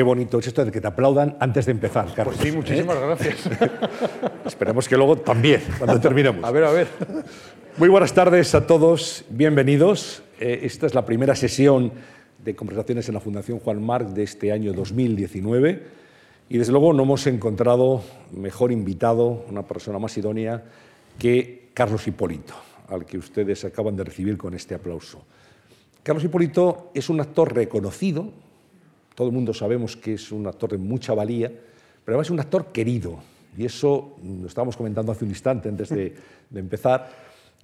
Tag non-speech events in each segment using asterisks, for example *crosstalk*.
Qué bonito es esto de que te aplaudan antes de empezar, Carlos. Pues sí, muchísimas ¿eh? gracias. *laughs* Esperemos que luego también, cuando terminemos. A ver, a ver. Muy buenas tardes a todos, bienvenidos. Eh, esta es la primera sesión de conversaciones en la Fundación Juan Marc de este año 2019 y desde luego no hemos encontrado mejor invitado, una persona más idónea que Carlos Hipólito, al que ustedes acaban de recibir con este aplauso. Carlos Hipólito es un actor reconocido, todo el mundo sabemos que es un actor de mucha valía, pero además es un actor querido. Y eso lo estábamos comentando hace un instante antes de, *laughs* de empezar.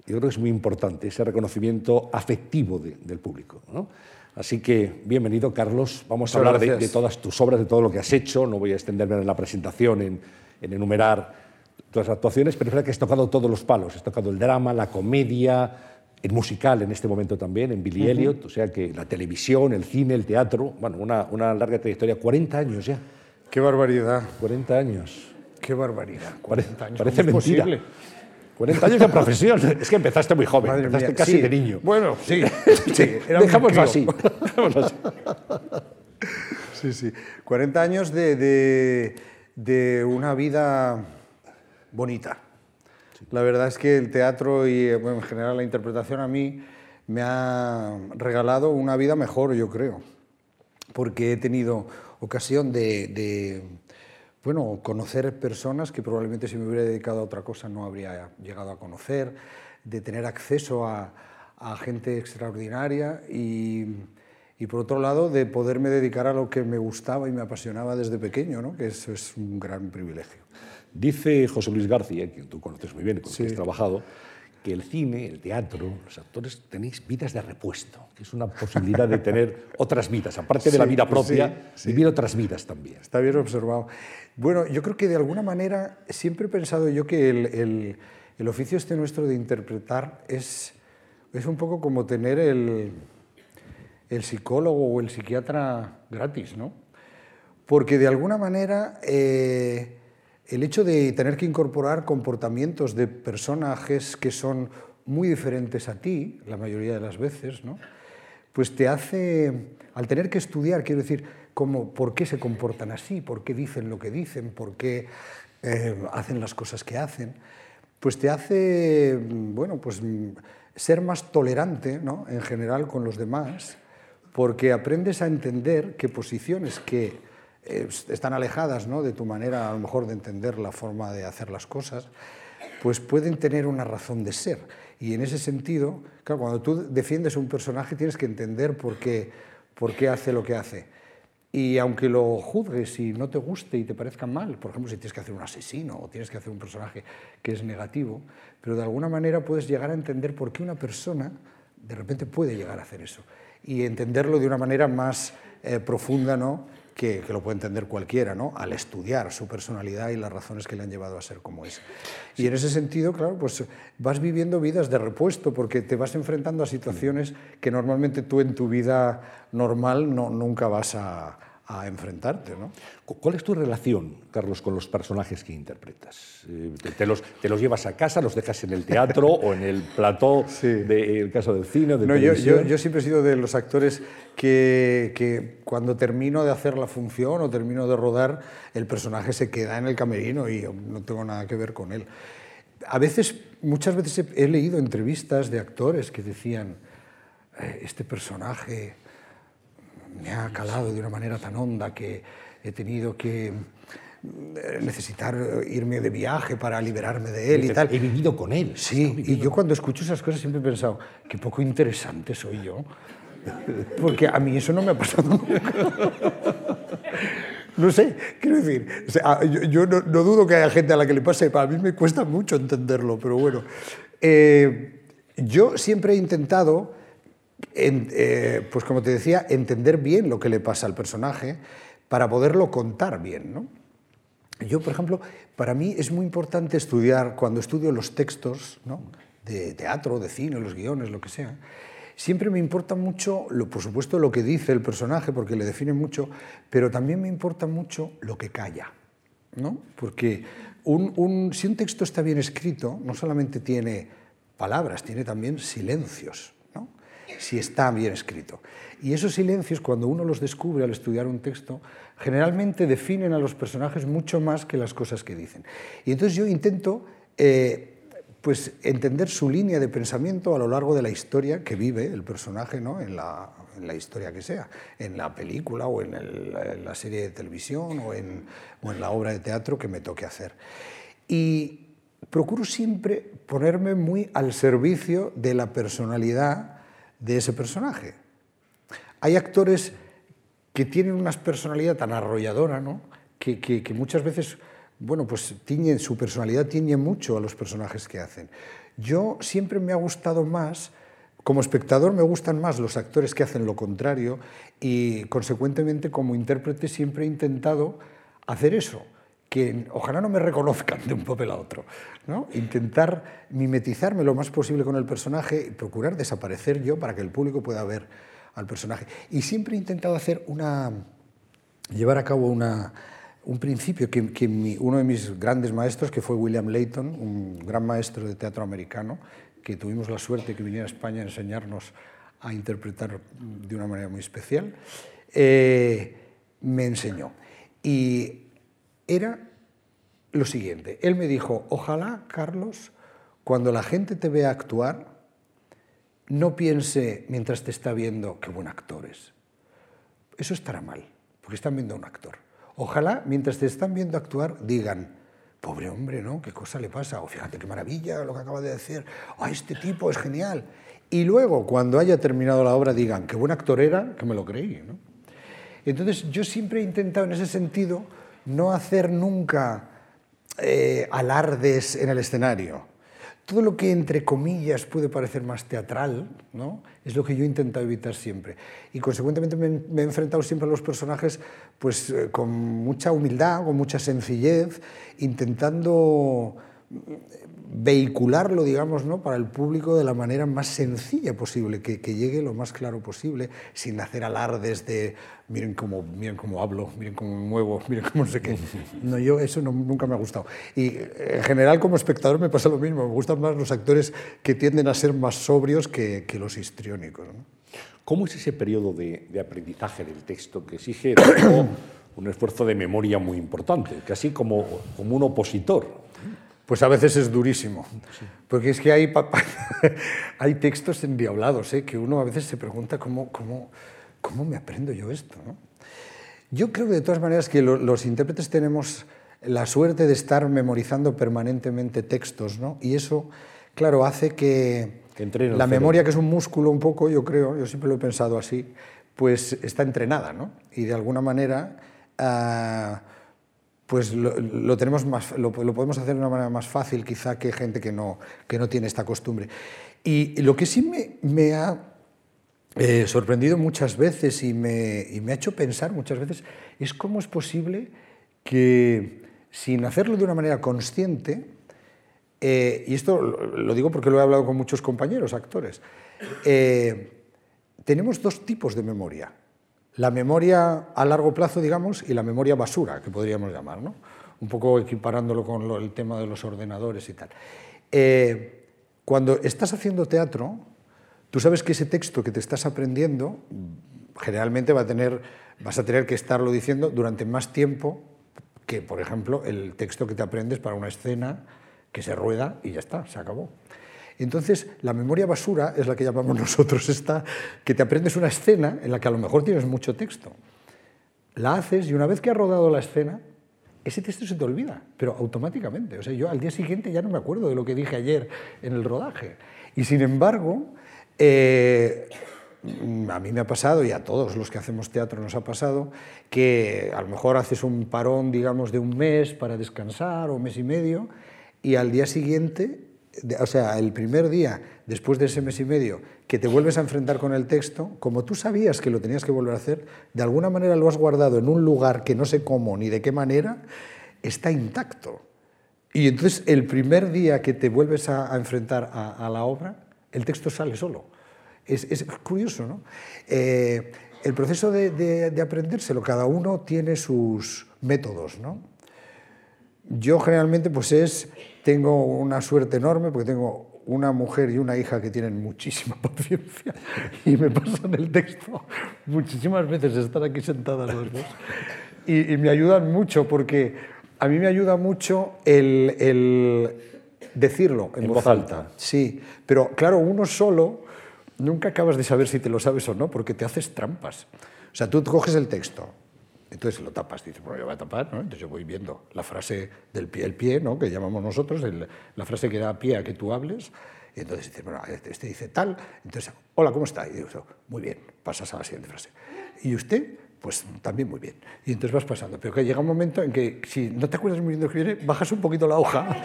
Yo creo que es muy importante ese reconocimiento afectivo de, del público. ¿no? Así que bienvenido, Carlos. Vamos a Muchas hablar de, de todas tus obras, de todo lo que has hecho. No voy a extenderme en la presentación en, en enumerar tus actuaciones, pero es verdad que has tocado todos los palos. Has tocado el drama, la comedia, el musical en este momento también, en Billy Elliot, o sea que la televisión, el cine, el teatro, bueno, una, una larga trayectoria, 40 años ya, Qué barbaridad, 40 años. qué barbaridad. Pare- 40 años, parece ¿cómo es mentira. posible? 40 años de profesión. *laughs* Es que empezaste muy joven, Madre empezaste mía, casi sí. de niño. Bueno, sí, *laughs* sí, Dejámoslo así. *laughs* dejámoslo así. Sí, sí. 40 años de, de- de una vida bonita. La verdad es que el teatro y eh, bueno, en general la interpretación a mí me ha regalado una vida mejor, yo creo, porque he tenido ocasión de, bueno, conocer personas que probablemente si me hubiera dedicado a otra cosa no habría llegado a conocer, de tener acceso a, a gente extraordinaria y, y por otro lado de poderme dedicar a lo que me gustaba y me apasionaba desde pequeño, ¿no? que eso es un gran privilegio. Dice José Luis García, que tú conoces muy bien, con el que has trabajado, que el cine, el teatro, los actores tenéis vidas de repuesto, que es una posibilidad de tener *laughs* otras vidas, aparte de la Sí, vida propia, sí, sí. vivir otras vidas también. Está bien observado. Bueno, yo creo que de alguna manera siempre he pensado yo que el, el- el oficio este nuestro de interpretar es, es un poco como tener el, el psicólogo o el psiquiatra gratis, ¿no? Porque de alguna manera eh, el hecho de tener que incorporar comportamientos de personajes que son muy diferentes a ti, la mayoría de las veces, ¿no? pues te hace, al tener que estudiar, quiero decir, cómo, por qué se comportan así, por qué dicen lo que dicen, por qué eh, hacen las cosas que hacen, pues te hace, mm, bueno, pues mm, ser más tolerante, ¿no? En general con los demás, porque aprendes a entender que posiciones que están alejadas ¿no? de tu manera a lo mejor de entender la forma de hacer las cosas, pues pueden tener una razón de ser. Y en ese sentido, claro, cuando tú defiendes a un personaje tienes que entender por qué, por qué hace lo que hace. Y aunque lo juzgues y no te guste y te parezca mal, por ejemplo, si tienes que hacer un asesino o tienes que hacer un personaje que es negativo, pero de alguna manera puedes llegar a entender por qué una persona de repente puede llegar a hacer eso. Y entenderlo de una manera más eh, profunda, ¿no? Que, lo puede entender cualquiera, ¿no? Al estudiar su personalidad y las razones que le han llevado a ser como es. Y en ese sentido, claro, pues vas viviendo vidas de repuesto porque te vas enfrentando a situaciones que normalmente tú en tu vida normal no, nunca vas a, a enfrentarte, ¿no? Cu- ¿Cuál es tu relación, Carlos, con los personajes que interpretas? Eh, ¿Te, los, te los llevas a casa, los dejas en el teatro o en el plató, *laughs* Sí. del caso del cine de No, yo, yo, yo siempre he sido de los actores que, que cuando termino de hacer la función o termino de rodar, el personaje se queda en el camerino y yo no tengo nada que ver con él. A veces, muchas veces he, he leído entrevistas de actores que decían, "Eh, este personaje me ha calado de una manera tan honda que he tenido que eh, necesitar irme de viaje para liberarme de él y tal. He vivido con él. Sí, y yo cuando escucho esas cosas siempre he pensado, qué poco interesante soy yo. Porque a mí eso no me ha pasado *laughs* nunca. No sé, quiero decir, o sea, yo, yo no, no dudo que haya gente a la que le pase, para mí me cuesta mucho entenderlo, pero bueno. Eh, yo siempre he intentado, eh, pues como te decía, entender bien lo que le pasa al personaje para poderlo contar bien, ¿no? Yo, por ejemplo, para mí es muy importante estudiar, cuando estudio los textos de teatro, de cine, los guiones, lo que sea, siempre me importa mucho, lo, por supuesto, lo que dice el personaje, porque le define mucho, pero también me importa mucho lo que calla. ¿no? Porque un- si un texto está bien escrito, no solamente tiene palabras, tiene también silencios. Si está bien escrito. Y esos silencios, cuando uno los descubre al estudiar un texto, generalmente definen a los personajes mucho más que las cosas que dicen. Y entonces yo intento eh, pues, entender su línea de pensamiento a lo largo de la historia que vive el personaje ¿no? en, la, en la historia que sea, en la película o en, en la serie de televisión o en, o en la obra de teatro que me toque hacer. Y procuro siempre ponerme muy al servicio de la personalidad de ese personaje. Hay actores que tienen una personalidad tan arrolladora, ¿no? que, que, muchas veces, bueno, pues tiñe, su personalidad tiñe mucho a los personajes que hacen. Yo siempre me ha gustado más, como espectador me gustan más los actores que hacen lo contrario y consecuentemente como intérprete siempre he intentado hacer eso que ojalá no me reconozcan de un papel a otro. ¿no? Intentar mimetizarme lo más posible con el personaje y procurar desaparecer yo para que el público pueda ver al personaje. Y siempre he intentado hacer una, llevar a cabo una, un principio que, que mi, uno de mis grandes maestros, que fue William Layton, un gran maestro de teatro americano, que tuvimos la suerte que viniera a España a enseñarnos a interpretar de una manera muy especial, eh, me enseñó. Y era lo siguiente. Él me dijo, ojalá, Carlos, cuando la gente te vea actuar, no piense mientras te está viendo qué buen actor es. Eso estará mal, porque están viendo a un actor. Ojalá, mientras te están viendo actuar, digan, pobre hombre, ¿no? ¿Qué cosa le pasa? O fíjate qué maravilla lo que acaba de decir. ¡Ah, este tipo es genial! Y luego, cuando haya terminado la obra, digan, qué buen actor era, que me lo creí, ¿no? Entonces, yo siempre he intentado en ese sentido no hacer nunca eh, alardes en el escenario. Todo lo que entre comillas puede parecer más teatral, ¿no? es lo que yo he intentado evitar siempre. Y consecuentemente me, he enfrentado siempre a los personajes pues, eh, con mucha humildad, con mucha sencillez, intentando vehicularlo, digamos, ¿no? para el público de la manera más sencilla posible, que, que, llegue lo más claro posible, sin hacer alardes de miren cómo, miren cómo hablo, miren cómo me muevo, *laughs* miren cómo no sé qué. *laughs* No, yo eso no, nunca me ha gustado. Y en general como espectador me pasa lo mismo, me gustan más los actores que tienden a ser más sobrios que, que los histriónicos. ¿no? ¿Cómo es ese periodo de, de aprendizaje del texto que exige *coughs* un esfuerzo de memoria muy importante, casi como, como un opositor? Pues a veces es durísimo, porque es que hay, *laughs* hay textos endiablados, ¿eh? que uno a veces se pregunta cómo, cómo, cómo me aprendo yo esto. ¿no? Yo creo que de todas maneras que lo, los intérpretes tenemos la suerte de estar memorizando permanentemente textos, ¿no? y eso, claro, hace que, que la memoria, que es un músculo un poco, yo creo, yo siempre lo he pensado así, pues está entrenada, ¿no? y de alguna manera... Uh, pues lo, tenemos más, lo, podemos hacer de una manera más fácil quizá que gente que no, que no tiene esta costumbre. Y lo que sí me, me ha eh, sorprendido muchas veces y me, y me ha hecho pensar muchas veces es cómo es posible que sin hacerlo de una manera consciente, eh, y esto lo digo porque lo he hablado con muchos compañeros, actores, eh, tenemos dos tipos de memoria la memoria a largo plazo, digamos, y la memoria basura, que podríamos llamar, ¿no? un poco equiparándolo con el tema de los ordenadores y tal. Eh, cuando estás haciendo teatro, tú sabes que ese texto que te estás aprendiendo generalmente va a tener, vas a tener que estarlo diciendo durante más tiempo que, por ejemplo, el texto que te aprendes para una escena que se rueda y ya está, se acabó. Entonces, la memoria basura es la que llamamos *laughs* nosotros esta, que te aprendes una escena en la que a lo mejor tienes mucho texto. La haces y una vez que has rodado la escena, ese texto se te olvida, pero automáticamente. O sea, yo al día siguiente ya no me acuerdo de lo que dije ayer en el rodaje. Y sin embargo, eh, a mí me ha pasado, y a todos los que hacemos teatro nos ha pasado, que a lo mejor haces un parón, digamos, de un mes para descansar o mes y medio, y al día siguiente o sea, el primer día, después de ese mes y medio, que te vuelves a enfrentar con el texto, como tú sabías que lo tenías que volver a hacer, de alguna manera lo has guardado en un lugar que no sé cómo ni de qué manera, está intacto. Y entonces el primer día que te vuelves a, enfrentar a, la obra, el texto sale solo. Es, es curioso, ¿no? Eh, el proceso de, de, de aprendérselo, cada uno tiene sus métodos, ¿no? Yo generalmente pues es, tengo una suerte enorme porque tengo una mujer y una hija que tienen muchísima *laughs* paciencia y me pasan el texto muchísimas veces, están aquí sentadas los dos, y, y me ayudan mucho porque a mí me ayuda mucho el, el decirlo en, En voz voz alta. alta. Sí, pero claro, uno solo nunca acabas de saber si te lo sabes o no porque te haces trampas. O sea, tú coges el texto, entonces lo tapas, dices, bueno, yo voy a tapar, ¿no? Entonces yo voy viendo la frase del pie, el pie, ¿no? Que llamamos nosotros, el- la frase que da pie a que tú hables. Y entonces dices, bueno, este este dice tal, entonces, hola, ¿cómo está? Y digo, muy bien, pasas a la siguiente frase. ¿Y usted? Pues también muy bien. Y entonces vas pasando. Pero que llega un momento en que, si no te acuerdas muy bien de lo que viene, bajas un poquito la hoja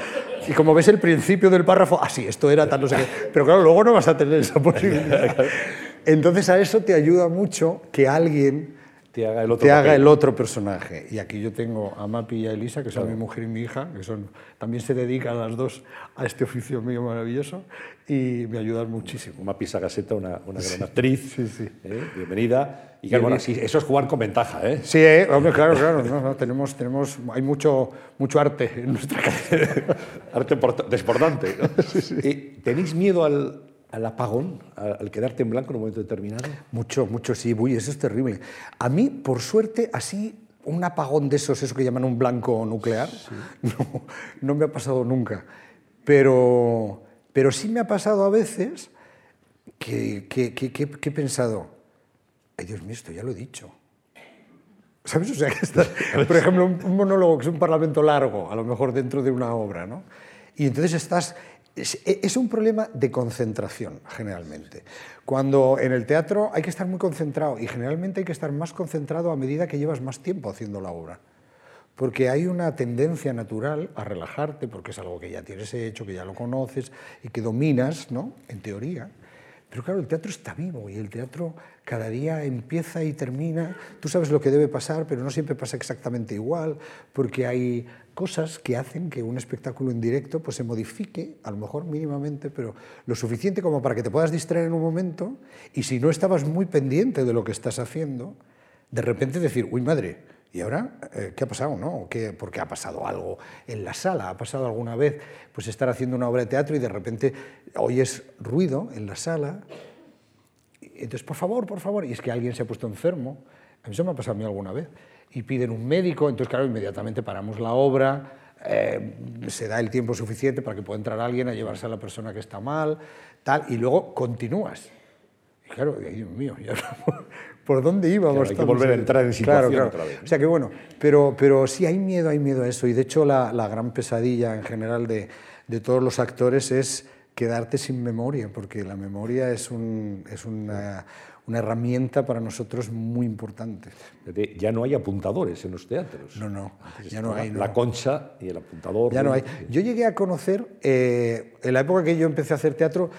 y como ves el principio del párrafo, ah, sí, esto era tal, no sé qué. Pero claro, luego no vas a tener esa posibilidad. *laughs* Entonces a eso te ayuda mucho que alguien Te haga el otro te haga el otro personaje. Y aquí yo tengo a Mapi y a Elisa, que son mi mujer y mi hija, que son, también se dedican las dos a este oficio mío maravilloso y me ayudan muchísimo. Mapi Sagaseta, una, una gran actriz. sí, sí. ¿eh? Bienvenida. Y claro, bueno, sí, eso es jugar con ventaja, ¿eh? Sí, ¿eh? hombre, claro, claro, no, no, tenemos, tenemos, hay mucho, mucho arte en nuestra *laughs* casa. Arte porta- desbordante. ¿no? ¿Y ¿Tenéis miedo al, al apagón, al, quedarte en blanco en un momento determinado? Mucho, mucho, sí, uy, eso es terrible. A mí, por suerte, así, un apagón de esos, eso que llaman un blanco nuclear, *laughs* no, no me ha pasado nunca. Pero, pero sí me ha pasado a veces que, que- que- que- que he pensado, ay Dios mío, esto ya lo he dicho. ¿Sabes? O sea, que está- *laughs* por ejemplo, un, un monólogo que es un parlamento largo, a lo mejor dentro de una obra, ¿no? Y entonces estás... Es, es un problema de concentración, generalmente. Cuando en el teatro hay que estar muy concentrado y generalmente hay que estar más concentrado a medida que llevas más tiempo haciendo la obra. Porque hay una tendencia natural a relajarte, porque es algo que ya tienes hecho, que ya lo conoces y que dominas, ¿no? En teoría. Pero claro, el teatro está vivo y el teatro cada día empieza y termina. Tú sabes lo que debe pasar, pero no siempre pasa exactamente igual, porque hay cosas que hacen que un espectáculo en directo pues, se modifique, a lo mejor mínimamente, pero lo suficiente como para que te puedas distraer en un momento y si no estabas muy pendiente de lo que estás haciendo, de repente decir, uy madre, ¿y ahora eh, qué ha pasado? No? ¿Qué, ¿Por qué ha pasado algo en la sala? ¿Ha pasado alguna vez pues estar haciendo una obra de teatro y de repente oyes ruido en la sala? Entonces, por favor, por favor, y es que alguien se ha puesto enfermo, a mí eso me ha pasado a mí alguna vez, y piden un médico, entonces claro, inmediatamente paramos la obra, eh, se da el tiempo suficiente para que pueda entrar alguien a llevarse a la persona que está mal, tal, y luego continúas. Y claro, Dios mío, ¿y ahora *laughs* por, dónde íbamos? Claro, hay que volver a en- entrar en Claro, situación claro. otra vez, ¿no? O sea que bueno, pero, pero sí hay miedo, hay miedo a eso. Y de hecho la, la gran pesadilla en general de, de todos los actores es quedarte sin memoria, porque la memoria es, un- es una, una herramienta para nosotros muy importante. Ya no hay apuntadores en los teatros. No, no, ya no hay. no. La concha y el apuntador. Ya no ¿no? hay. Yo llegué a conocer, eh, en la época que yo empecé a hacer teatro,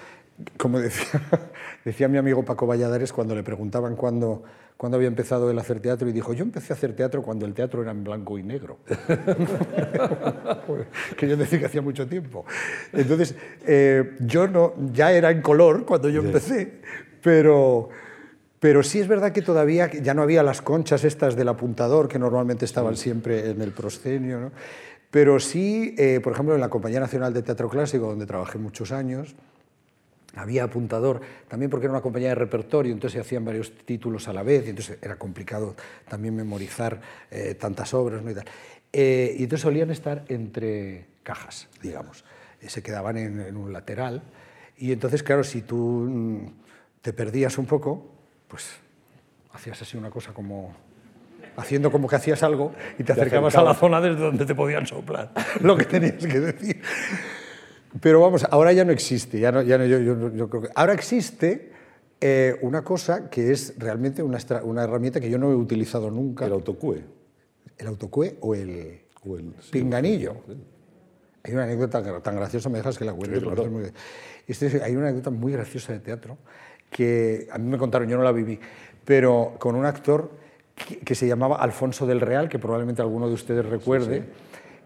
como decía, *laughs* decía mi amigo Paco Valladares cuando le preguntaban cuándo, cuándo había empezado él a hacer teatro, y dijo, yo empecé a hacer teatro cuando el teatro era en blanco y negro. *laughs* que yo decía que hacía mucho tiempo. Entonces, eh, yo no, ya era en color cuando yo empecé, pero... Pero sí es verdad que todavía ya no había las conchas estas del apuntador que normalmente estaban siempre en el proscenio, ¿no? Pero sí, eh, por ejemplo, en la Compañía Nacional de Teatro Clásico, donde trabajé muchos años, había apuntador, también porque era una compañía de repertorio, entonces se hacían varios títulos a la vez, y entonces era complicado también memorizar eh, tantas obras ¿no? y tal. Eh, y entonces solían estar entre cajas, digamos. Se quedaban en, en un lateral, y entonces, claro, si tú mm, te perdías un poco, pues hacías así una cosa como haciendo como que hacías algo y te acercabas a la acercabas. zona desde donde te podían soplar *laughs* lo que tenías que decir. Pero vamos, ahora ya no existe. Ya no, ya no- yo, yo- yo creo que ahora existe eh, una cosa que es realmente una, una herramienta que yo no he utilizado nunca. El autocue. el autocue o el O el, sí, pinganillo. Hay una anécdota tan graciosa, me dejas que la cuente. Sí, claro. Este es- hay una anécdota muy graciosa de teatro que a mí me contaron, yo no la viví, pero con un actor que, que se llamaba Alfonso del Real, que probablemente alguno de ustedes recuerde,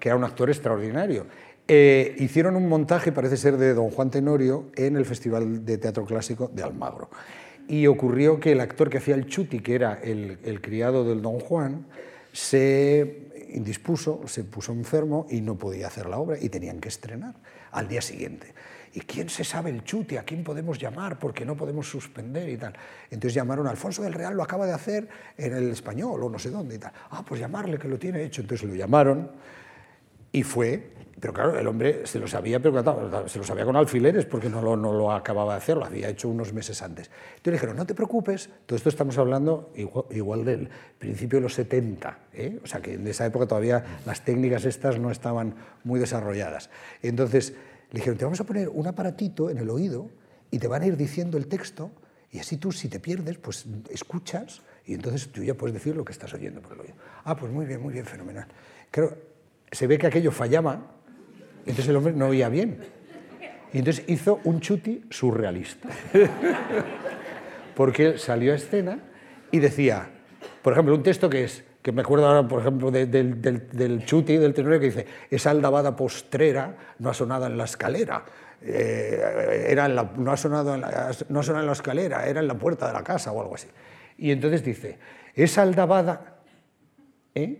que era un actor extraordinario. Eh, hicieron un montaje, parece ser de Don Juan Tenorio, en el Festival de Teatro Clásico de Almagro. Y ocurrió que el actor que hacía el Chuti, que era el, el criado del Don Juan, se indispuso, se puso enfermo y no podía hacer la obra y tenían que estrenar al día siguiente. ¿Y quién se sabe el chute? ¿A quién podemos llamar? Porque no podemos suspender y tal. Entonces llamaron a Alfonso del Real, lo acaba de hacer en el español o no sé dónde y tal. Ah, pues llamarle, que lo tiene hecho. Entonces lo llamaron y fue pero claro, el hombre se lo sabía, pero se lo sabía con alfileres porque no lo, no lo acababa de hacer, lo había hecho unos meses antes. Entonces le dijeron, no te preocupes, todo esto estamos hablando igual, del principio de los 70, ¿eh? o sea que en esa época todavía las técnicas estas no estaban muy desarrolladas. Entonces le dijeron, te vamos a poner un aparatito en el oído y te van a ir diciendo el texto y así tú si te pierdes, pues escuchas y entonces tú ya puedes decir lo que estás oyendo por el oído. Ah, pues muy bien, muy bien, fenomenal. Creo, se ve que aquello fallaba entonces el hombre no oía bien. Y entonces hizo un chuti surrealista. *laughs* Porque salió a escena y decía, por ejemplo, un texto que es, que me acuerdo ahora, por ejemplo, del, del, chuti, del tenorio, que dice, esa aldabada postrera no ha sonado en la escalera. Eh, era no, ha sonado en la, no ha sonado en la escalera, era en la puerta de la casa o algo así. Y entonces dice, esa aldabada, ¿eh?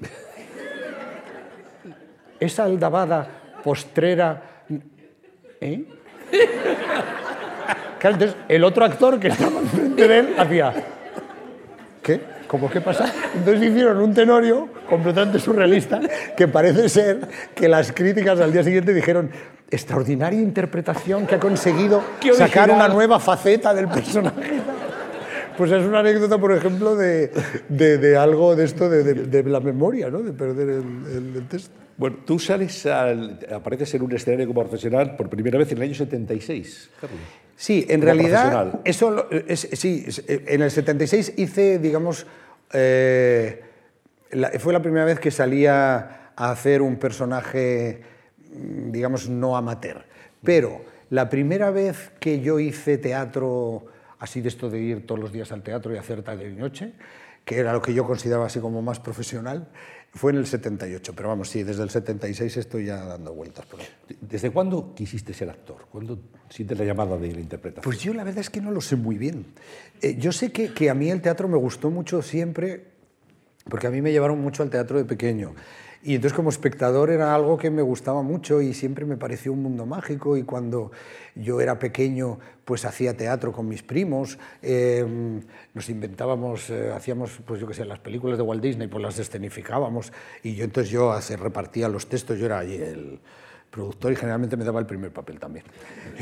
*laughs* esa aldabada postrera. ¿eh? Claro, entonces el otro actor que estaba enfrente de él hacía. ¿Qué? ¿Cómo qué pasa? Entonces hicieron un tenorio completamente surrealista que parece ser que las críticas al día siguiente dijeron extraordinaria interpretación que ha conseguido sacar una nueva faceta del personaje. Pues es una anécdota, por ejemplo, de, de, algo de esto de, de, la memoria, ¿no? de perder el, el texto. Bueno, tú sales, apareces en un escenario como profesional por primera vez en el año 76, Carlos. Sí, en realidad, eso, sí, en el 76 hice, digamos, eh, fue la primera vez que salía a hacer un personaje, mm, digamos, no amateur. Pero la primera vez que yo hice teatro, así de esto de ir todos los días al teatro y hacer tarde y noche, que era lo que yo consideraba así como más profesional, fue en el 78, pero vamos, sí, desde el 76 estoy ya dando vueltas por ahí. ¿Desde cuándo quisiste ser actor? ¿Cuándo sientes la llamada de la interpretación? Pues yo la verdad es que no lo sé muy bien. Eh, yo sé que, que a mí el teatro me gustó mucho siempre, porque a mí me llevaron mucho al teatro de pequeño. Y entonces como espectador era algo que me gustaba mucho y siempre me pareció un mundo mágico y cuando yo era pequeño pues hacía teatro con mis primos, em, nos inventábamos, eh, hacíamos pues yo qué sé, las películas de Walt Disney pues las escenificábamos y yo entonces yo hace, repartía los textos, yo era allí el productor y generalmente me daba el primer papel también.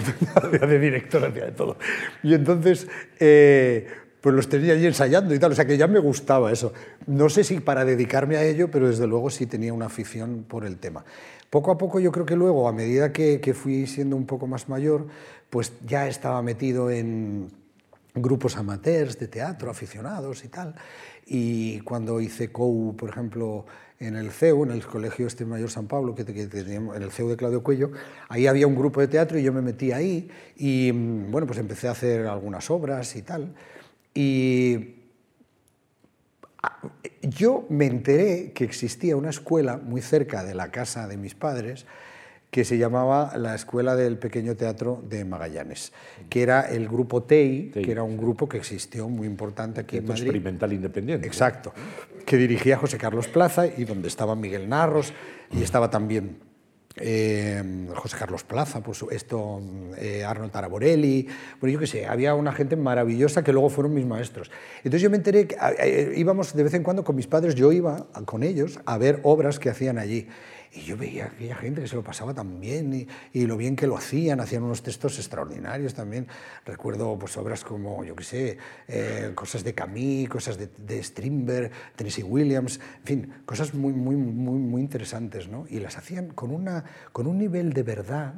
*laughs* de director, hacía de todo. Y entonces... Eh, pues los tenía allí ensayando y tal, o sea que ya me gustaba eso. No sé si para dedicarme a ello, pero desde luego sí tenía una afición por el tema. Poco a poco yo creo que luego, a medida que, fui siendo un poco más mayor, pues ya estaba metido en grupos amateurs de teatro, aficionados y tal. Y cuando hice COU, por ejemplo, en el CEU, en el Colegio Este Mayor San Pablo, que, teníamos, en el CEU de Claudio Cuello, ahí había un grupo de teatro y yo me metí ahí y mm, bueno, pues empecé a hacer algunas obras y tal. Y ah, yo me enteré que existía una escuela muy cerca de la casa de mis padres que se llamaba la Escuela del Pequeño Teatro de Magallanes, que era el grupo TEI, que era un grupo que existió muy importante aquí en Madrid. experimental independiente. Exacto, que dirigía José Carlos Plaza y donde estaba Miguel Narros y estaba también eh, José Carlos Plaza, por esto, eh, Arnold Taraborelli, bueno, yo qué sé, había una gente maravillosa que luego fueron mis maestros. Entonces yo me enteré que eh, íbamos de vez en cuando con mis padres, yo iba con ellos a ver obras que hacían allí. Y yo veía a aquella gente que se lo pasaba tan bien y, lo bien que lo hacían, hacían unos textos extraordinarios también. Recuerdo pues, obras como, yo qué sé, eh, cosas de Camus, cosas de, de, Strindberg, Tennessee Williams, en fin, cosas muy, muy, muy, muy interesantes. ¿no? Y las hacían con, una, con un nivel de verdad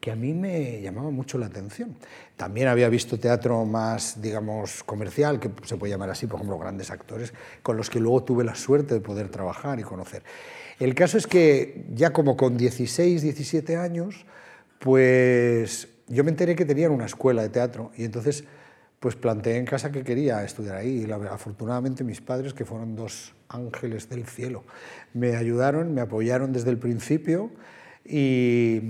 que a mí me llamaba mucho la atención. También había visto teatro más, digamos, comercial, que se puede llamar así, por ejemplo, grandes actores, con los que luego tuve la suerte de poder trabajar y conocer. El caso es que ya como con 16, 17 años, pues yo me enteré que tenían una escuela de teatro y entonces pues planteé en casa que quería estudiar ahí. Afortunadamente mis padres, que fueron dos ángeles del cielo, me ayudaron, me apoyaron desde el principio y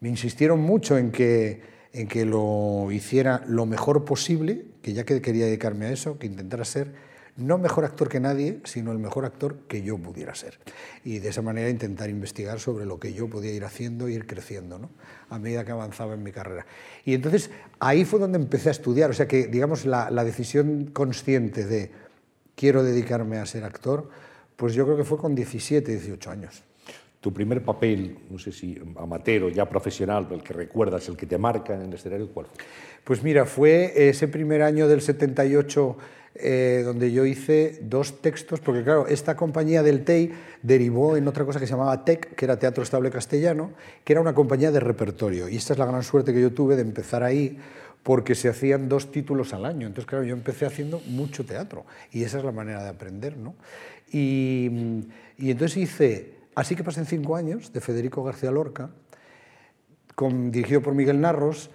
me insistieron mucho en que, en que lo hiciera lo mejor posible, que ya que quería dedicarme a eso, que intentara ser no mejor actor que nadie, sino el mejor actor que yo pudiera ser. Y de esa manera intentar investigar sobre lo que yo podía ir haciendo e ir creciendo, ¿no? a medida que avanzaba en mi carrera. Y entonces ahí fue donde empecé a estudiar, o sea que digamos la, la decisión consciente de quiero dedicarme a ser actor, pues yo creo que fue con 17, 18 años. Tu primer papel, no sé si amateur o ya profesional, el que recuerdas, el que te marca en el escenario, ¿cuál fue? Pues mira, fue ese primer año del 78 eh, donde yo hice dos textos, porque claro, esta compañía del TEI derivó en otra cosa que se llamaba TEC, que era Teatro Estable Castellano, que era una compañía de repertorio. Y esta es la gran suerte que yo tuve de empezar ahí, porque se hacían dos títulos al año. Entonces, claro, yo empecé haciendo mucho teatro y esa es la manera de aprender, ¿no? Y, y entonces hice Así que pasen cinco años, de Federico García Lorca, con, dirigido por Miguel Narros,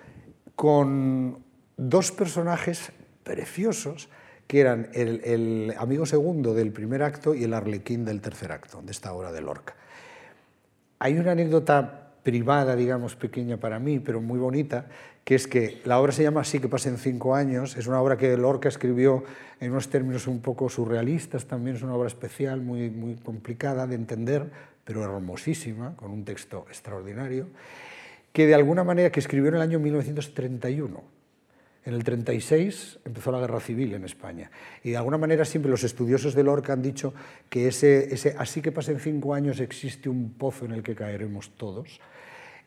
con dos personajes preciosos, que eran el, amigo segundo del primer acto y el arlequín del tercer acto, de esta obra de Lorca. Hay una anécdota privada, digamos, pequeña para mí, pero muy bonita, que es que la obra se llama Así que pasen cinco años, es una obra que Lorca escribió en unos términos un poco surrealistas, también es una obra especial, muy, muy complicada de entender, pero hermosísima, con un texto extraordinario, que de alguna manera que escribió en el año 1931. En el 36 empezó la guerra civil en España. Y de alguna manera siempre los estudiosos de Lorca han dicho que ese, ese así que pasen cinco años existe un pozo en el que caeremos todos.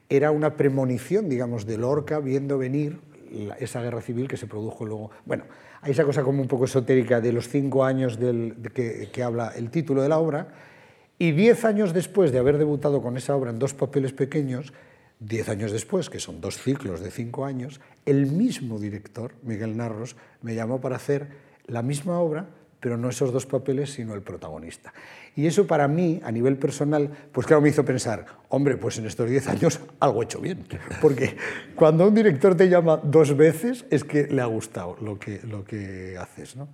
Era una premonición, digamos, de Lorca viendo venir esa guerra civil que se produjo luego. Bueno, hay esa cosa como un poco esotérica de los cinco años del, de que, que, habla el título de la obra, y diez años después de haber debutado con esa obra en dos papeles pequeños, diez años después, que son dos ciclos de cinco años, el mismo director, Miguel Narros, me llamó para hacer la misma obra, pero no esos dos papeles, sino el protagonista. Y eso para mí, a nivel personal, pues claro, me hizo pensar, hombre, pues en estos 10 años algo he hecho bien. Porque cuando un director te llama dos veces es que le ha gustado lo que, lo que haces. ¿no?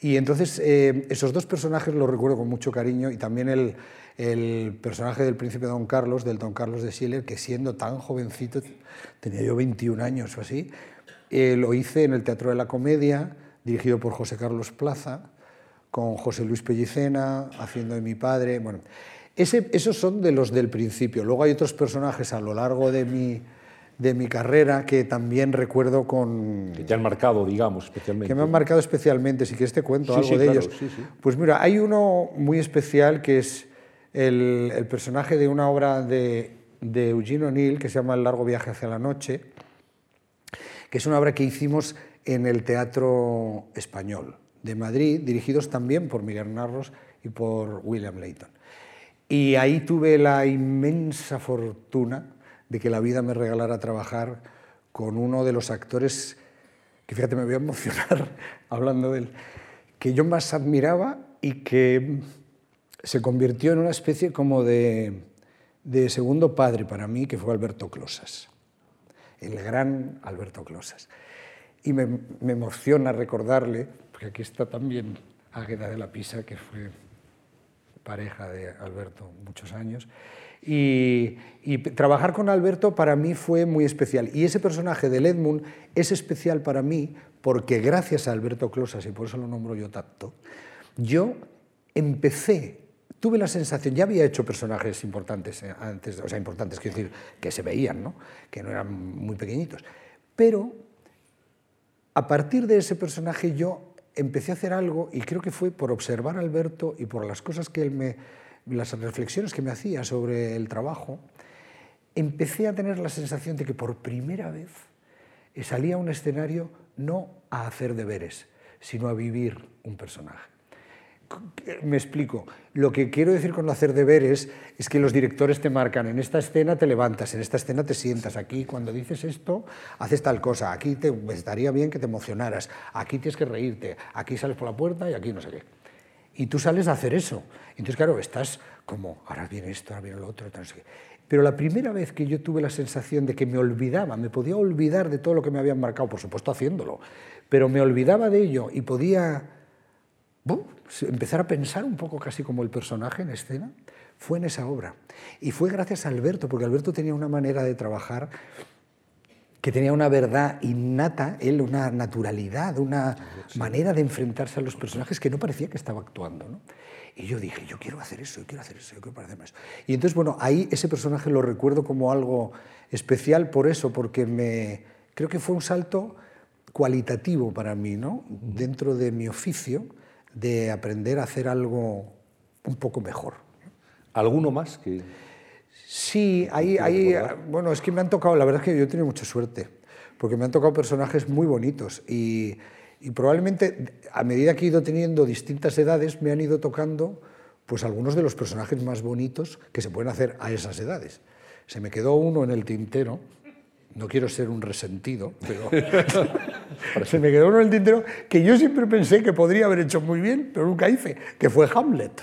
Y entonces eh, esos dos personajes los recuerdo con mucho cariño y también el, el personaje del príncipe Don Carlos, del Don Carlos de Schiller, que siendo tan jovencito, tenía yo 21 años o así, eh, lo hice en el Teatro de la Comedia, dirigido por José Carlos Plaza, con José Luis Pellicena, haciendo de mi padre. Bueno, ese, esos son de los del principio. Luego hay otros personajes a lo largo de mi, de mi carrera que también recuerdo con... Que te han marcado, digamos, especialmente. Que me han marcado especialmente, si quieres te cuento sí, algo sí, de claro, ellos. sí. Pues mira, hay uno muy especial que es el, personaje de una obra de, de Eugene O'Neill que se llama El largo viaje hacia la noche, que es una obra que hicimos en el Teatro Español de Madrid, dirigidos también por Miguel Narros y por William Layton. Y ahí tuve la inmensa fortuna de que la vida me regalara trabajar con uno de los actores, que fíjate, me voy a emocionar *laughs* hablando de él, que yo más admiraba y que se convirtió en una especie como de, segundo padre para mí, que fue Alberto Closas, el gran Alberto Closas. Y me, me emociona recordarle porque aquí está también Águeda de la Pisa, que fue pareja de Alberto muchos años. Y, y, trabajar con Alberto para mí fue muy especial. Y ese personaje del Edmund es especial para mí porque gracias a Alberto Closas, y por eso lo nombro yo tanto, yo empecé, tuve la sensación, ya había hecho personajes importantes eh, antes, o sea, importantes, quiero decir, que se veían, ¿no? que no eran muy pequeñitos, pero a partir de ese personaje yo empecé a hacer algo y creo que fue por observar Alberto y por las cosas que él me, las reflexiones que me hacía sobre el trabajo, empecé a tener la sensación de que por primera vez salía a un escenario no a hacer deberes, sino a vivir un personaje. Me explico. Lo que quiero decir con hacer deberes es que los directores te marcan, en esta escena te levantas, en esta escena te sientas, aquí cuando dices esto haces tal cosa, aquí te estaría bien que te emocionaras, aquí tienes que reírte, aquí sales por la puerta y aquí no sé qué. Y tú sales a hacer eso. Entonces, claro, estás como, ahora viene esto, ahora viene lo otro, no. Pero la primera vez que yo tuve la sensación de que me olvidaba, me podía olvidar de todo lo que me habían marcado, por supuesto haciéndolo, pero me olvidaba de ello y podía empezar a pensar un poco casi como el personaje en escena, fue en esa obra. Y fue gracias a Alberto, porque Alberto tenía una manera de trabajar que tenía una verdad innata, él una naturalidad, una manera de enfrentarse a los personajes que no parecía que estaba actuando. ¿no? Y yo dije, yo quiero hacer eso, yo quiero hacer eso, yo quiero hacer eso. Y entonces, bueno, ahí ese personaje lo recuerdo como algo especial por eso, porque me, creo que fue un salto cualitativo para mí, ¿no? Dentro de mi oficio, de aprender a hacer algo un poco mejor. ¿Alguno más que...? Sí, ahí, ahí, bueno, es que me han tocado, la verdad es que yo he tenido mucha suerte, porque me han tocado personajes muy bonitos y, y probablemente a medida que he ido teniendo distintas edades me han ido tocando pues algunos de los personajes más bonitos que se pueden hacer a esas edades. Se me quedó uno en el tintero, no quiero ser un resentido, pero *laughs* se me quedó uno en el tintero que yo siempre pensé que podría haber hecho muy bien, pero nunca hice, que fue Hamlet.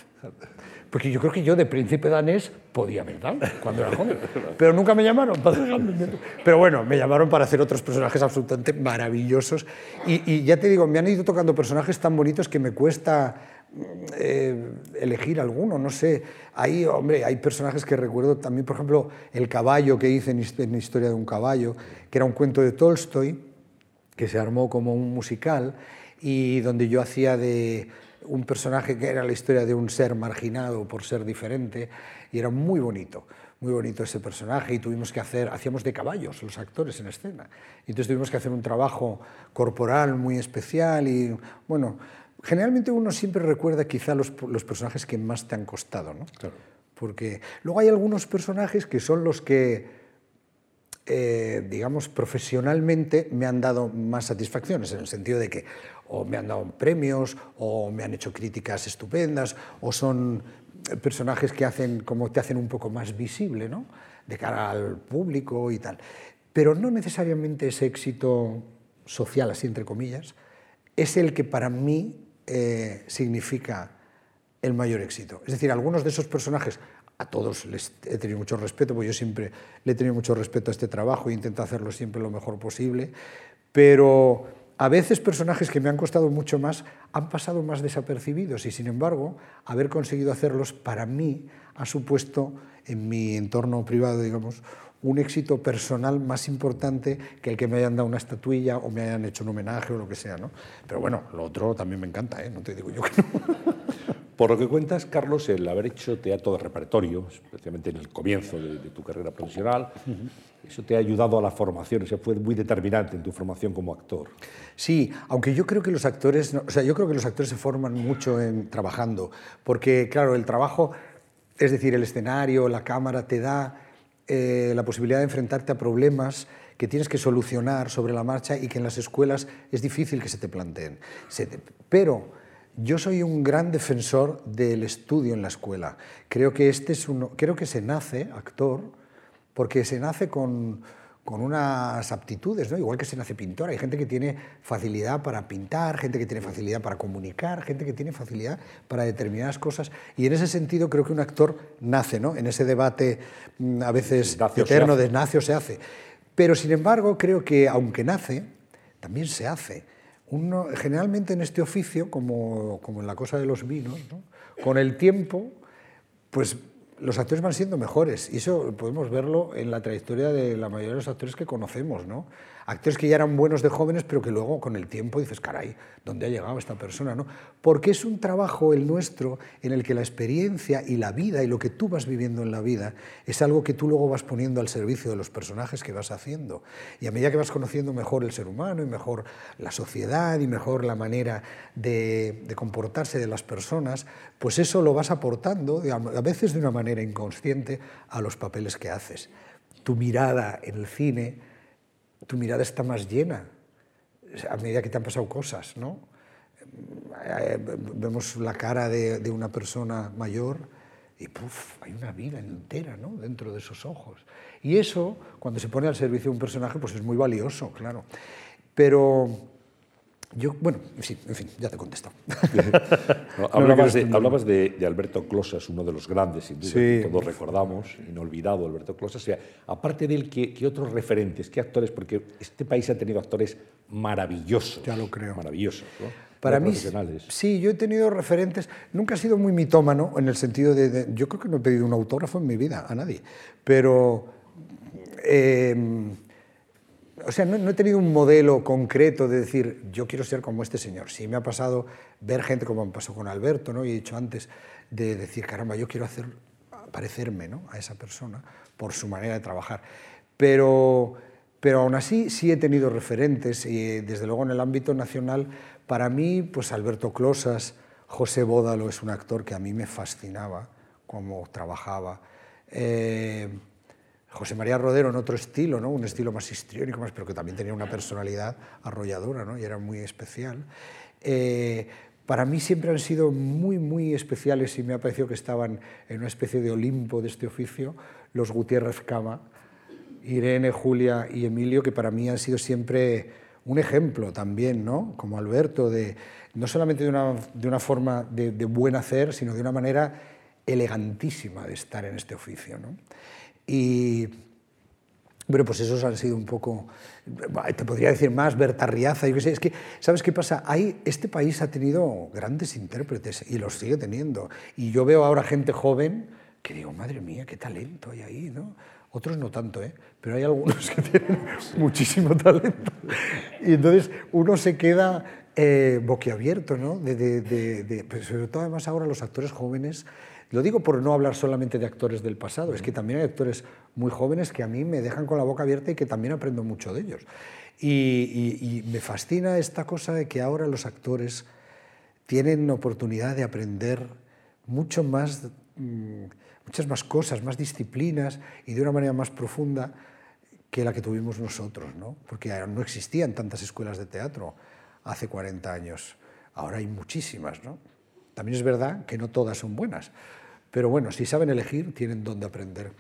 Porque yo creo que yo de príncipe danés podía haber dado cuando era joven. Pero nunca me llamaron para hacer Hamlet. Pero bueno, me llamaron para hacer otros personajes absolutamente maravillosos. Y, y ya te digo, me han ido tocando personajes tan bonitos que me cuesta eh, elegir alguno, no sé. Hay, hombre, hay personajes que recuerdo también, por ejemplo, El caballo que hice en, Historia de un caballo, que era un cuento de Tolstoy, que se armó como un musical y donde yo hacía de un personaje que era la historia de un ser marginado por ser diferente y era muy bonito, muy bonito ese personaje y tuvimos que hacer, hacíamos de caballos los actores en escena. Y entonces tuvimos que hacer un trabajo corporal muy especial y bueno, generalmente uno siempre recuerda quizá los, los personajes que más te han costado, ¿no? Claro. Porque luego hay algunos personajes que son los que eh, digamos, profesionalmente me han dado más satisfacciones, en el sentido de que o me han dado premios, o me han hecho críticas estupendas, o son personajes que hacen, como te hacen un poco más visible, ¿no? de cara al público y tal. Pero no necesariamente ese éxito social, así entre comillas, es el que para mí eh, significa el mayor éxito. Es decir, algunos de esos personajes a todos les he tenido mucho respeto, porque yo siempre le he tenido mucho respeto a este trabajo e intento hacerlo siempre lo mejor posible, pero a veces personajes que me han costado mucho más han pasado más desapercibidos y sin embargo haber conseguido hacerlos para mí ha supuesto en mi entorno privado, digamos, un éxito personal más importante que el que me hayan dado una estatuilla o me hayan hecho un homenaje o lo que sea, ¿no? Pero bueno, lo otro también me encanta, ¿eh? No te digo yo que no. *laughs* Por lo que cuentas, Carlos, el haber hecho teatro de repertorio, especialmente en el comienzo de, de tu carrera profesional, eso te ha ayudado a la formación, o sea, fue muy determinante en tu formación como actor. Sí, aunque yo creo que los actores, o sea, yo creo que los actores se forman mucho en trabajando, porque claro, el trabajo, es decir, el escenario, la cámara te da eh, la posibilidad de enfrentarte a problemas que tienes que solucionar sobre la marcha y que en las escuelas es difícil que se te planteen. Pero yo soy un gran defensor del estudio en la escuela. Creo que, este es uno, creo que se nace actor porque se nace con, con unas aptitudes, ¿no? igual que se nace pintor. Hay gente que tiene facilidad para pintar, gente que tiene facilidad para comunicar, gente que tiene facilidad para determinadas cosas. Y en ese sentido creo que un actor nace, ¿no? en ese debate mm, a veces Nacio eterno de nace o se hace. Pero sin embargo creo que aunque nace, también se hace. Uno, generalmente en este oficio, como, como en la cosa de los vinos, ¿no? con el tiempo, pues los actores van siendo mejores. Y eso podemos verlo en la trayectoria de la mayoría de los actores que conocemos. ¿no? Actores que ya eran buenos de jóvenes, pero que luego con el tiempo dices, caray, ¿dónde ha llegado esta persona? ¿no? Porque es un trabajo el nuestro en el que la experiencia y la vida y lo que tú vas viviendo en la vida es algo que tú luego vas poniendo al servicio de los personajes que vas haciendo. Y a medida que vas conociendo mejor el ser humano y mejor la sociedad y mejor la manera de, de comportarse de las personas, pues eso lo vas aportando, a veces de una manera inconsciente, a los papeles que haces. Tu mirada en el cine tu mirada está más llena a medida que te han pasado cosas, ¿no? Eh, Vemos la cara de, una persona mayor y puff, hay una vida entera ¿no? dentro de esos ojos. Y eso, cuando se pone al servicio de un personaje, pues es muy valioso, claro. Pero yo, bueno, sí, en fin, ya te. *laughs* No, hablabas, de, hablabas de, de Alberto Closas, uno de los grandes, sin duda, Sí. que todos recordamos, inolvidado Alberto Closas. O sea, aparte de él, ¿qué, qué otros referentes, qué actores? Porque este país ha tenido actores maravillosos. Ya lo creo. Maravillosos, ¿no? Para Muy mí, sí, yo he tenido referentes, nunca he sido muy mitómano en el sentido de, de- yo creo que no he pedido un autógrafo en mi vida a nadie, pero eh, o sea, no, he tenido un modelo concreto de decir, yo quiero ser como este señor. Sí me ha pasado ver gente como me pasó con Alberto, ¿no? y he dicho antes, de decir, caramba, yo quiero hacer, parecerme ¿no? a esa persona por su manera de trabajar. Pero, pero aún así sí he tenido referentes y desde luego en el ámbito nacional, para mí, pues Alberto Closas, José Bódalo es un actor que a mí me fascinaba cómo trabajaba. Eh, José María Rodero en otro estilo, ¿no? un estilo más histriónico, más, pero que también tenía una personalidad arrolladora ¿no? y era muy especial. Eh, para mí siempre han sido muy, muy especiales y me ha parecido que estaban en una especie de Olimpo de este oficio, los Gutiérrez Cama, Irene, Julia y Emilio, que para mí han sido siempre un ejemplo también, ¿no? como Alberto, de, no solamente de una, de una forma de, de, buen hacer, sino de una manera elegantísima de estar en este oficio. ¿no? Y, bueno, pues esos han sido un poco, te podría decir más, Bertarriaza, yo qué sé, es que, ¿sabes qué pasa? Hay, este país ha tenido grandes intérpretes y los sigue teniendo. Y yo veo ahora gente joven que digo, madre mía, qué talento hay ahí, ¿no? Otros no tanto, ¿eh? pero hay algunos que *laughs* tienen muchísimo talento. Y entonces uno se queda eh, boquiabierto, ¿no? De, de, de, pues sobre todo además ahora los actores jóvenes, lo digo por no hablar solamente de actores del pasado, es que también hay actores muy jóvenes que a mí me dejan con la boca abierta y que también aprendo mucho de ellos. Y, me fascina esta cosa de que ahora los actores tienen oportunidad de aprender mucho más, mm, muchas más cosas, más disciplinas y de una manera más profunda que la que tuvimos nosotros, ¿no? porque no existían tantas escuelas de teatro hace 40 años. Ahora hay muchísimas. ¿no? También es verdad que no todas son buenas, pero bueno, si saben elegir, tienen dónde aprender.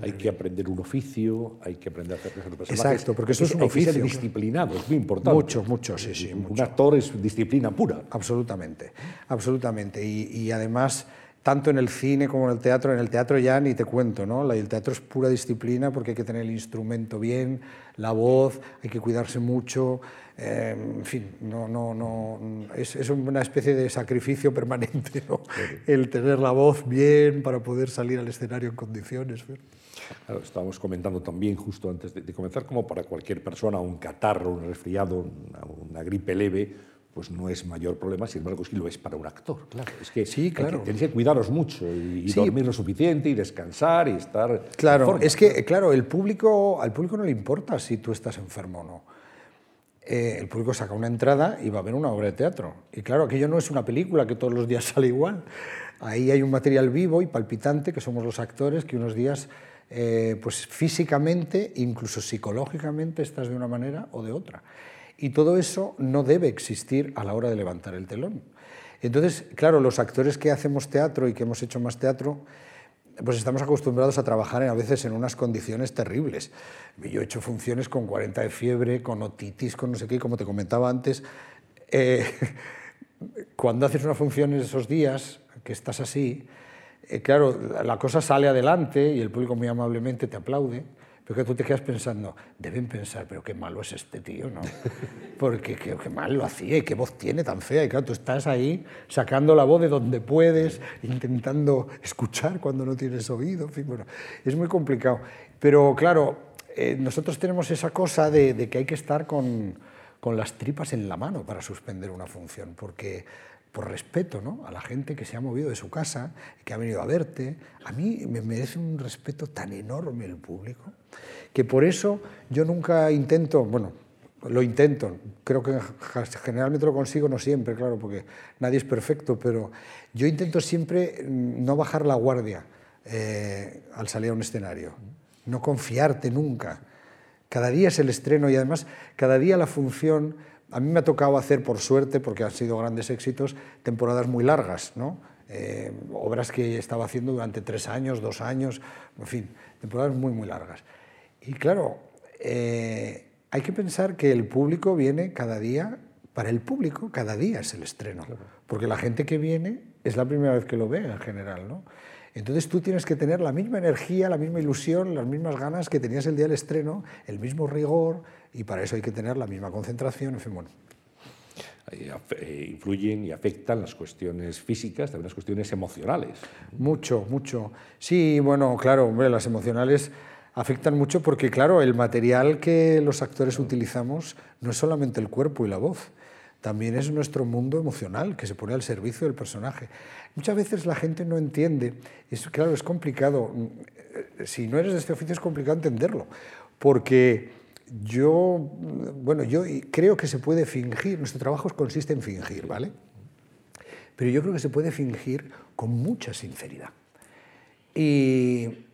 hay que aprender un oficio, hay que aprender a hacer personajes. Exacto, porque eso es un oficio. Hay que ser disciplinado, es muy importante. Mucho, mucho, sí, sí. Un actor es disciplina pura. Absolutamente, absolutamente. Y, y además tanto en el cine como en el teatro. En el teatro ya ni te cuento, ¿no? El teatro es pura disciplina porque hay que tener el instrumento bien, la voz, hay que cuidarse mucho. Eh, en fin, no, no, no, es, es, una especie de sacrificio *laughs* permanente, ¿no? El tener la voz bien para poder salir al escenario en condiciones. Claro, estábamos comentando también justo antes de, de, comenzar, como para cualquier persona, un catarro, un resfriado, una, una gripe leve, pues no es mayor problema, sin embargo sí lo es para un actor, claro. Es que, sí, claro. Que, tenéis que cuidaros mucho y, sí. dormir lo suficiente y descansar y estar... Claro, forma, es que, claro, el público, al público no le importa si tú estás enfermo o no. Eh, el público saca una entrada y va a ver una obra de teatro. Y claro, aquello no es una película que todos los días *laughs* sale igual. Ahí hay un material vivo y palpitante, que somos los actores, que unos días, eh, pues físicamente, incluso psicológicamente, estás de una manera o de otra. Y todo eso no debe existir a la hora de levantar el telón. Entonces, claro, los actores que hacemos teatro y que hemos hecho más teatro, pues estamos acostumbrados a trabajar a veces en unas condiciones terribles. Yo he hecho funciones con 40 de fiebre, con otitis, con no sé qué, como te comentaba antes. Eh, *laughs* cuando haces una función en esos días, que estás así, eh, claro, la cosa sale adelante y el público muy amablemente te aplaude, pero que tú te quedas pensando, deben pensar, pero qué malo es este tío, ¿no? *laughs* Porque qué, qué, mal lo hacía y qué voz tiene tan fea. Y claro, tú estás ahí sacando la voz de donde puedes, intentando escuchar cuando no tienes oído. En fin, bueno, es muy complicado. Pero claro, eh, nosotros tenemos esa cosa de, de que hay que estar con, con las tripas en la mano para suspender una función, porque por respeto ¿no? a la gente que se ha movido de su casa, que ha venido a verte. A mí me merece un respeto tan enorme el público, que por eso yo nunca intento, bueno, lo intento, creo que generalmente lo consigo, no siempre, claro, porque nadie es perfecto, pero yo intento siempre no bajar la guardia eh, al salir a un escenario, no confiarte nunca. Cada día es el estreno y además cada día la función a mí me ha tocado hacer, por suerte, porque han sido grandes éxitos, temporadas muy largas, ¿no? Eh, obras que estaba haciendo durante tres años, dos años, en fin, temporadas muy, muy largas. Y claro, eh, hay que pensar que el público viene cada día, para el público cada día es el estreno, claro. porque la gente que viene es la primera vez que lo ve en general, ¿no? Entonces tú tienes que tener la misma energía, la misma ilusión, las mismas ganas que tenías el día del estreno, el mismo rigor, y para eso hay que tener la misma concentración, en fin, bueno. Eh, influyen y afectan las cuestiones físicas, también las cuestiones emocionales. Mucho, mucho. Sí, bueno, claro, hombre, las emocionales afectan mucho porque, claro, el material que los actores utilizamos no es solamente el cuerpo y la voz, también es nuestro mundo emocional que se pone al servicio del personaje. Muchas veces la gente no entiende, es, claro, es complicado, si no eres de este oficio es complicado entenderlo, porque yo, bueno, yo creo que se puede fingir, nuestro trabajo consiste en fingir, ¿vale? Pero yo creo que se puede fingir con mucha sinceridad. Y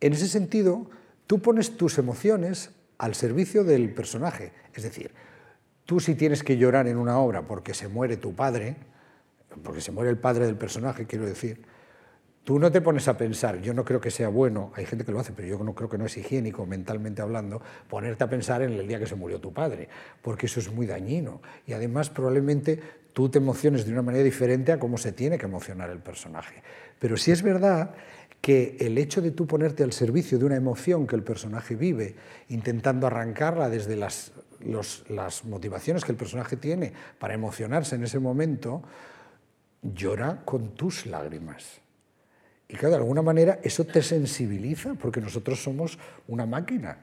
en ese sentido, tú pones tus emociones al servicio del personaje. Es decir, tú si tienes que llorar en una obra porque se muere tu padre, porque se muere el padre del personaje, quiero decir, Tú no te pones a pensar, yo no creo que sea bueno, hay gente que lo hace, pero yo no creo que no es higiénico mentalmente hablando, ponerte a pensar en el día que se murió tu padre, porque eso es muy dañino. Y además probablemente tú te emociones de una manera diferente a cómo se tiene que emocionar el personaje. Pero sí es verdad que el hecho de tú ponerte al servicio de una emoción que el personaje vive, intentando arrancarla desde las, las motivaciones que el personaje tiene para emocionarse en ese momento, llora con tus lágrimas. Y claro, de alguna manera eso te sensibiliza, porque nosotros somos una máquina.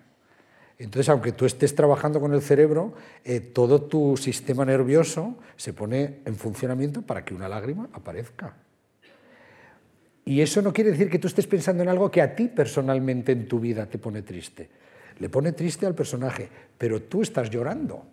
Entonces, aunque tú estés trabajando con el cerebro, eh, todo tu sistema nervioso se pone en funcionamiento para que una lágrima aparezca. Y eso no quiere decir que tú estés pensando en algo que a ti personalmente en tu vida te pone triste. Le pone triste al personaje, pero tú estás llorando.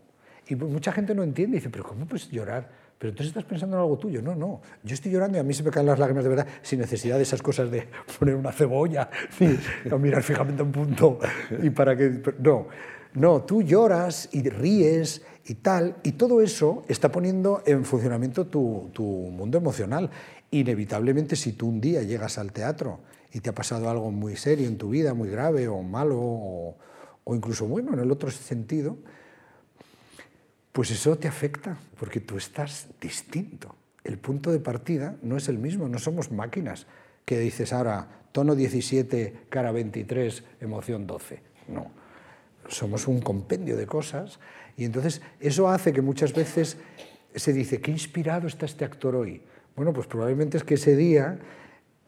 Y mucha gente no entiende y dice, pero ¿cómo puedes llorar? Pero entonces estás pensando en algo tuyo. No, no, yo estoy llorando y a mí se me caen las lágrimas de verdad sin necesidad de esas cosas de *laughs* poner una cebolla *laughs* o mirar fijamente a un punto y para que... No, no, tú lloras y ríes y tal, y todo eso está poniendo en funcionamiento tu, tu mundo emocional. Inevitablemente, si tú un día llegas al teatro y te ha pasado algo muy serio en tu vida, muy grave o malo, o, o incluso bueno en el otro sentido, pues eso te afecta, porque tú estás distinto. El punto de partida no es el mismo, no somos máquinas que dices ahora tono 17, cara 23, emoción 12. No, somos un compendio de cosas y entonces eso hace que muchas veces se dice, qué inspirado está este actor hoy. Bueno, pues probablemente es que ese día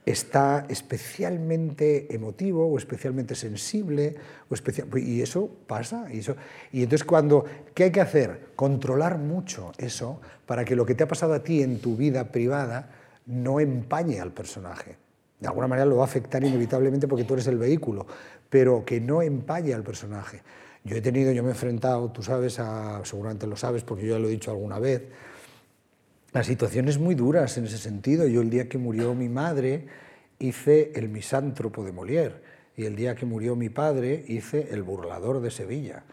está especialmente emotivo o especialmente sensible, o especial, y eso pasa. Y, eso, y entonces cuando, ¿qué hay que hacer? Controlar mucho eso para que lo que te ha pasado a ti en tu vida privada no empañe al personaje. De alguna manera lo va a afectar inevitablemente porque tú eres el vehículo, pero que no empañe al personaje. Yo he tenido, yo me he enfrentado, tú sabes, a, seguramente lo sabes porque yo ya lo he dicho alguna vez, a situaciones muy duras en ese sentido. Yo el día que murió mi madre hice El misántropo de Molière y el día que murió mi padre hice El burlador de Sevilla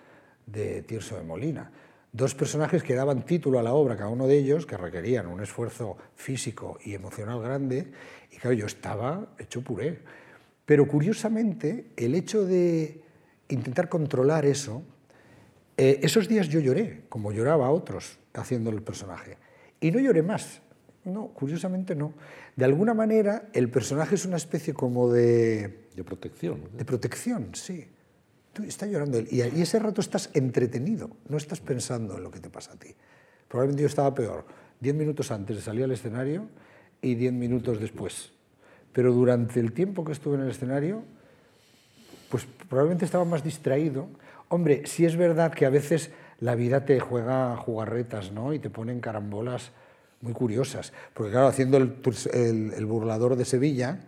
de Tirso de Molina. Dos personajes que daban título a la obra, cada uno de ellos, que requerían un esfuerzo físico y emocional grande, y claro, yo estaba hecho puré. Pero curiosamente, el hecho de intentar controlar eso, eh, esos días yo lloré, como lloraba a otros haciendo el personaje. Y no lloré más. No, curiosamente no. De alguna manera, el personaje es una especie como de... De protección. De protección, sí. Tú estás llorando y, y ese rato estás entretenido, no estás pensando en lo que te pasa a ti. Probablemente yo estaba peor, diez minutos antes de salir al escenario y diez minutos después. Pero durante el tiempo que estuve en el escenario, pues probablemente estaba más distraído. Hombre, sí es verdad que a veces la vida te juega jugarretas, ¿no? Y te ponen carambolas muy curiosas. Porque claro, haciendo el, el, burlador de Sevilla,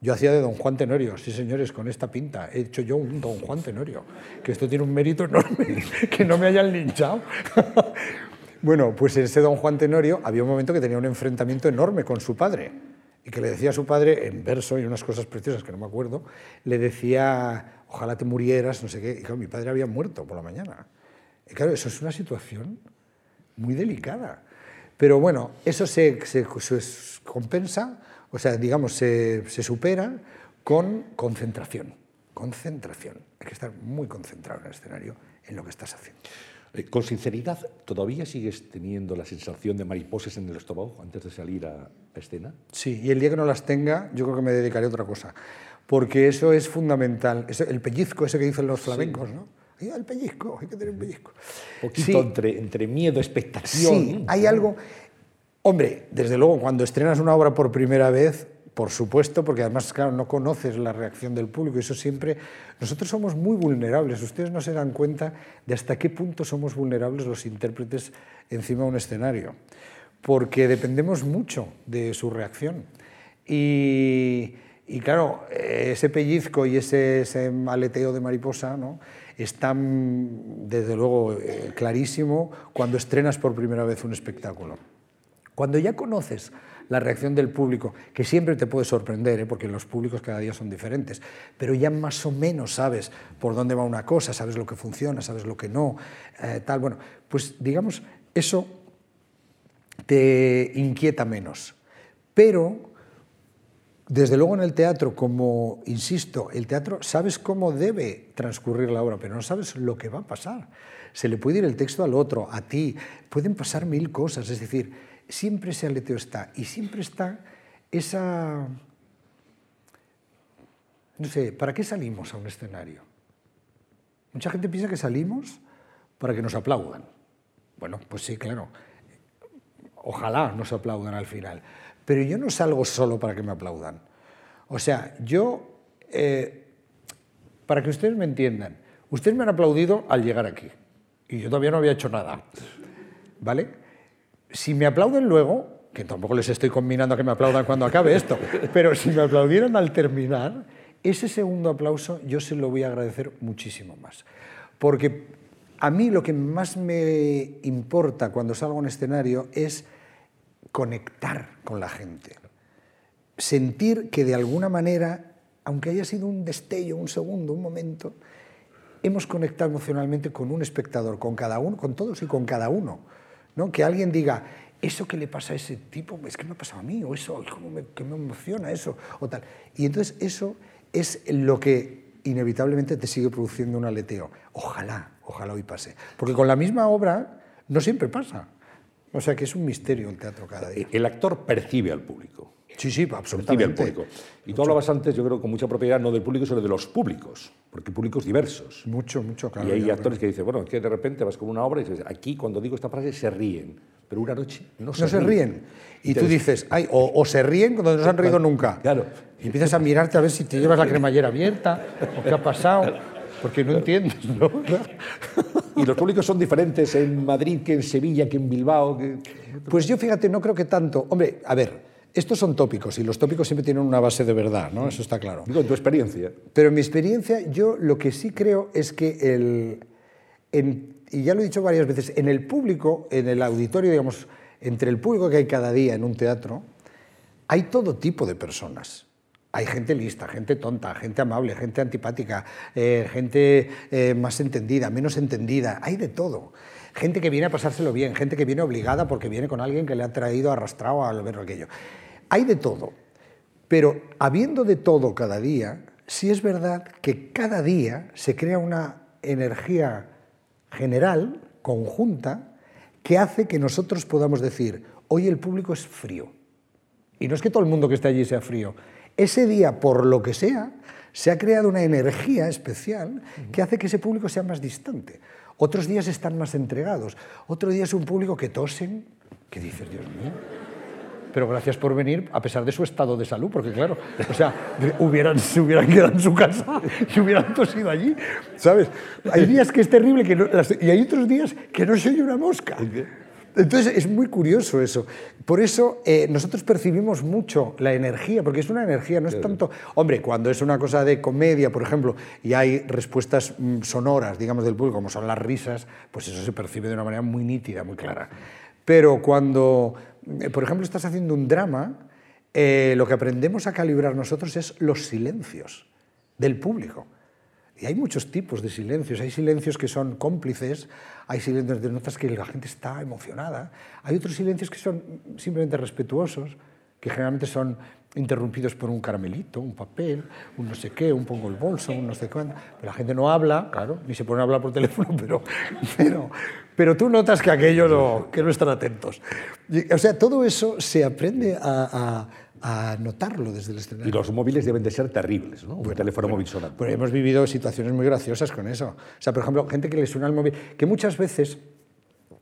yo hacía de Don Juan Tenorio, sí señores, con esta pinta. He hecho yo un Don Juan Tenorio, que esto tiene un mérito enorme, *laughs* que no me hayan linchado. *laughs* bueno, pues en ese Don Juan Tenorio había un momento que tenía un enfrentamiento enorme con su padre y que le decía a su padre, en verso y unas cosas preciosas que no me acuerdo, le decía, ojalá te murieras, no sé qué. Y claro, mi padre había muerto por la mañana. Claro, eso es una situación muy delicada. Pero bueno, eso se, compensa, o sea, digamos, se, supera con concentración. Concentración. Hay que estar muy concentrado en el escenario, en lo que estás haciendo. Eh, con sinceridad, ¿todavía sigues teniendo la sensación de mariposas en el estómago antes de salir a escena? Sí, y el día que no las tenga, yo creo que me dedicaré a otra cosa. Porque eso es fundamental. el pellizco ese que dicen los flamencos, ¿no? El pellizco, hay que tener un pellizco. Un poquito entre, entre miedo, expectación. Sí, hay algo... Hombre, desde luego, cuando estrenas una obra por primera vez, por supuesto, porque además, claro, no conoces la reacción del público, eso siempre... Nosotros somos muy vulnerables, ustedes no se dan cuenta de hasta qué punto somos vulnerables los intérpretes encima de un escenario, porque dependemos mucho de su reacción. Y, claro, ese pellizco y ese, ese aleteo de mariposa ¿no? Está, desde luego, eh, clarísimo cuando estrenas por primera vez un espectáculo. Cuando ya conoces la reacción del público, que siempre te puede sorprender, ¿eh? porque los públicos cada día son diferentes, pero ya más o menos sabes por dónde va una cosa, sabes lo que funciona, sabes lo que no, eh, tal, bueno, pues digamos, eso te inquieta menos. Pero, desde luego en el teatro, como, insisto, el teatro sabes cómo debe transcurrir la obra, pero no sabes lo que va a pasar. Se le puede ir el texto al otro, a ti, pueden pasar mil cosas, es decir, siempre ese aleteo está y siempre está esa... No sé, ¿para qué salimos a un escenario? Mucha gente piensa que salimos para que nos aplaudan. Bueno, pues sí, claro. Ojalá nos aplaudan al final. Pero yo no salgo solo para que me aplaudan. O sea, yo, eh, para que ustedes me entiendan, ustedes me han aplaudido al llegar aquí. Y yo todavía no había hecho nada. ¿Vale? si me aplauden luego, que tampoco les estoy combinando a que me aplaudan cuando acabe esto, pero si me aplaudieran al terminar, ese segundo aplauso yo se lo voy a agradecer muchísimo más. Porque a mí lo que más me importa cuando salgo un escenario es conectar con la gente. Sentir que de alguna manera, aunque haya sido un destello, un segundo, un momento, hemos conectado emocionalmente con un espectador, con cada uno, con todos y con cada uno. ¿no? Que alguien diga, eso que le pasa a ese tipo, es que me ha pasado a mí, o eso, ¿cómo me, que me emociona eso, o tal. Y entonces eso es lo que inevitablemente te sigue produciendo un aleteo. Ojalá, ojalá hoy pase. Porque con la misma obra no siempre pasa. O sea que es un misterio el teatro cada día. El actor percibe al público. Sí, sí, absolutamente. Percibe al público. Y tú hablabas antes, yo creo con mucha propiedad, no del público, sino de los públicos, porque públicos diversos. Mucho, mucho, claro. Y hay actores que dicen, bueno, que de repente vas con una obra y dices, aquí cuando digo esta frase se ríen, pero una noche no se, no se ríen. Y, tú dices, Ay, o, se ríen cuando no se han reído nunca. Claro. Y empiezas a mirarte a ver si te llevas la cremallera abierta o qué ha pasado, porque no entiendes, ¿no? *laughs* y los públicos son diferentes en Madrid que en Sevilla, que en Bilbao. Pues yo fíjate, no creo que tanto. Hombre, a ver, estos son tópicos y los tópicos siempre tienen una base de verdad, ¿no? Eso está claro. Digo, en tu experiencia. Pero en mi experiencia, yo lo que sí creo es que el. y ya lo he dicho varias veces, en el público, en el auditorio, digamos, entre el público que hay cada día en un teatro, hay todo tipo de personas. Hay gente lista, gente tonta, gente amable, gente antipática, eh, gente eh, más entendida, menos entendida, hay de todo. Gente que viene a pasárselo bien, gente que viene obligada porque viene con alguien que le ha traído arrastrado al ver aquello. Hay de todo, pero habiendo de todo cada día, sí es verdad que cada día se crea una energía general, conjunta, que hace que nosotros podamos decir, hoy el público es frío. Y no es que todo el mundo que esté allí sea frío, ese día, por lo que sea, se ha creado una energía especial que hace que ese público sea más distante. Otros días están más entregados. Otro día es un público que tosen, que dices, Dios mío. Pero gracias por venir, a pesar de su estado de salud, porque claro, o sea, hubieran, se hubieran quedado en su casa y hubieran tosido allí, ¿sabes? Hay días que es terrible que y hay otros días que no se oye una mosca. Entonces es muy curioso eso. Por eso eh, nosotros percibimos mucho la energía, porque es una energía, no es tanto... Hombre, cuando es una cosa de comedia, por ejemplo, y hay respuestas mm, sonoras, digamos, del público, como son las risas, pues eso se percibe de una manera muy nítida, muy clara. Pero cuando, eh, por ejemplo, estás haciendo un drama, eh, lo que aprendemos a calibrar nosotros es los silencios del público. Y hay muchos tipos de silencios. Hay silencios que son cómplices, hay silencios de notas que la gente está emocionada, hay otros silencios que son simplemente respetuosos, que generalmente son interrumpidos por un caramelito, un papel, un no sé qué, un pongo el bolso, un no sé cuándo. Pero la gente no habla, claro, ni se pone a hablar por teléfono, *laughs* pero, pero, pero tú notas que aquello no, que no están atentos. O sea, todo eso se aprende a a notarlo desde el escenario. Y los móviles deben de ser terribles, ¿no? Un teléfono móvil sonando. Pero hemos vivido situaciones muy graciosas con eso. O sea, por ejemplo, gente que le suena el móvil, que muchas veces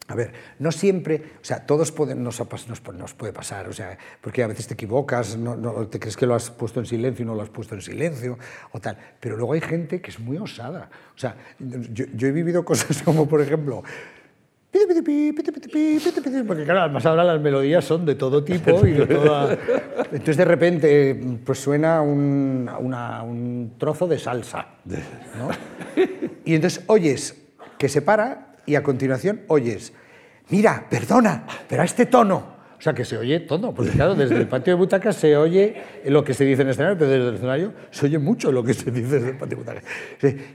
a ver, no siempre, o sea, todos pueden, nos, nos, nos, puede pasar, o sea, porque a veces te equivocas, no, no, te crees que lo has puesto en silencio y no lo has puesto en silencio o tal, pero luego hay gente que es muy osada. O sea, yo, yo he vivido *laughs* cosas como, por ejemplo, porque claro, además ahora las melodías son de todo tipo y de toda... *laughs* Entonces de repente pues suena un, una, un trozo de salsa, ¿no? Y entonces oyes que se para y a continuación oyes, mira, perdona, pero a este tono. O sea, que se oye todo, porque claro, desde el patio de butacas se oye lo que se dice en el escenario, pero desde el escenario se oye mucho lo que se dice desde el patio de butacas.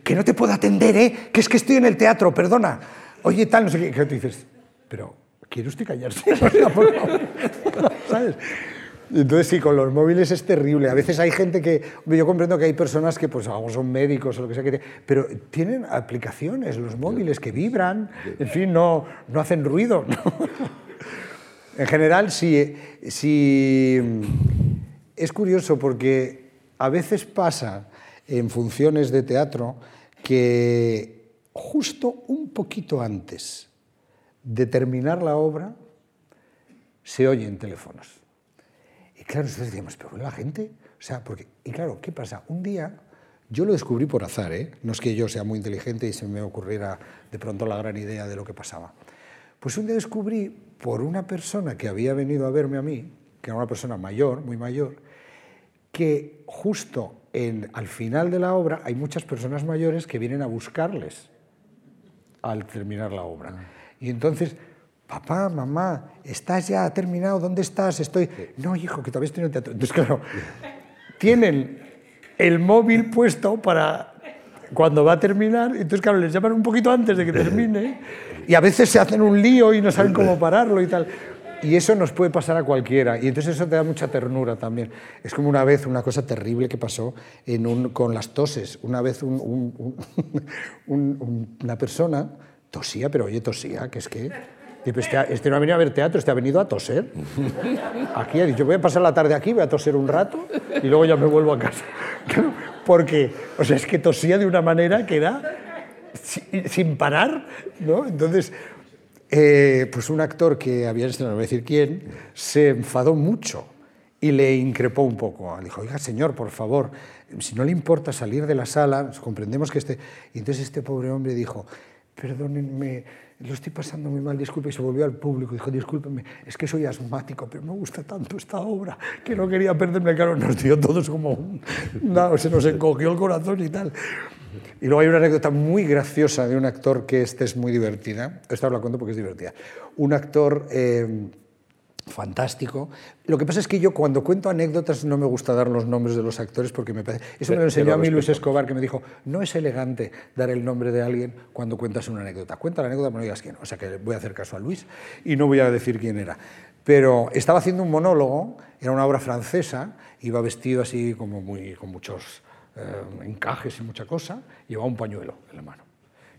Que no te puedo atender, ¿eh? Que es que estoy en el teatro, perdona oye, tal, no sé qué, que tú dices, pero ¿quiere usted callarse? *laughs* ¿Sabes? Entonces sí, con los móviles es terrible. A veces hay gente que, yo comprendo que hay personas que pues son médicos o lo que sea, que pero tienen aplicaciones, los móviles que vibran, en fin, no, no hacen ruido. *laughs* En general, sí, sí, es curioso porque a veces pasa en funciones de teatro que justo un poquito antes de terminar la obra, se oyen teléfonos. Y claro, nosotros decíamos, pero la gente, o sea, porque, y claro, ¿qué pasa? Un día, yo lo descubrí por azar, ¿eh? no es que yo sea muy inteligente y se me ocurriera de pronto la gran idea de lo que pasaba. Pues un día descubrí por una persona que había venido a verme a mí, que era una persona mayor, muy mayor, que justo en, al final de la obra hay muchas personas mayores que vienen a buscarles al terminar la obra. Y entonces, papá, mamá, ¿estás ya terminado? ¿Dónde estás? Estoy... No, hijo, que todavía estoy en el teatro. Entonces, claro, tienen el móvil puesto para cuando va a terminar, entonces, claro, les llaman un poquito antes de que termine y a veces se hacen un lío y no saben cómo pararlo y tal. Y eso nos puede pasar a cualquiera. Y entonces eso te da mucha ternura también. Es como una vez una cosa terrible que pasó en un, con las toses. Una vez un, un, *laughs* una persona tosía, pero oye, tosía, que es que... Este, este, no ha venido a ver teatro, este ha venido a toser. *laughs* Aquí ha dicho, voy a pasar la tarde aquí, voy a toser un rato y luego ya me vuelvo a casa. *laughs* Porque, o sea, es que tosía de una manera que era sin parar, ¿no? Entonces, eh, pues un actor que había estrenado, no voy a decir quién, se enfadó mucho y le increpó un poco. Dijo, oiga, señor, por favor, si no le importa salir de la sala, comprendemos que este... Y entonces este pobre hombre dijo, perdónenme, lo estoy pasando muy mal, disculpe, y se volvió al público dijo, discúlpeme, es que soy asmático, pero me gusta tanto esta obra que no quería perderme, claro, nos dio todos como un... No, se nos encogió el corazón y tal. Y luego hay una anécdota muy graciosa de un actor que este es muy divertida. Esta os la cuento porque es divertida. Un actor eh, fantástico. Lo que pasa es que yo cuando cuento anécdotas no me gusta dar los nombres de los actores porque me parece... Eso me lo enseñó a mí Luis Escobar, que me dijo, no es elegante dar el nombre de alguien cuando cuentas una anécdota. Cuenta la anécdota, pero no digas quién. O sea que voy a hacer caso a Luis y no voy a decir quién era. Pero estaba haciendo un monólogo, era una obra francesa, iba vestido así como muy, con muchos eh, encajes y mucha cosa, llevaba un pañuelo en la mano.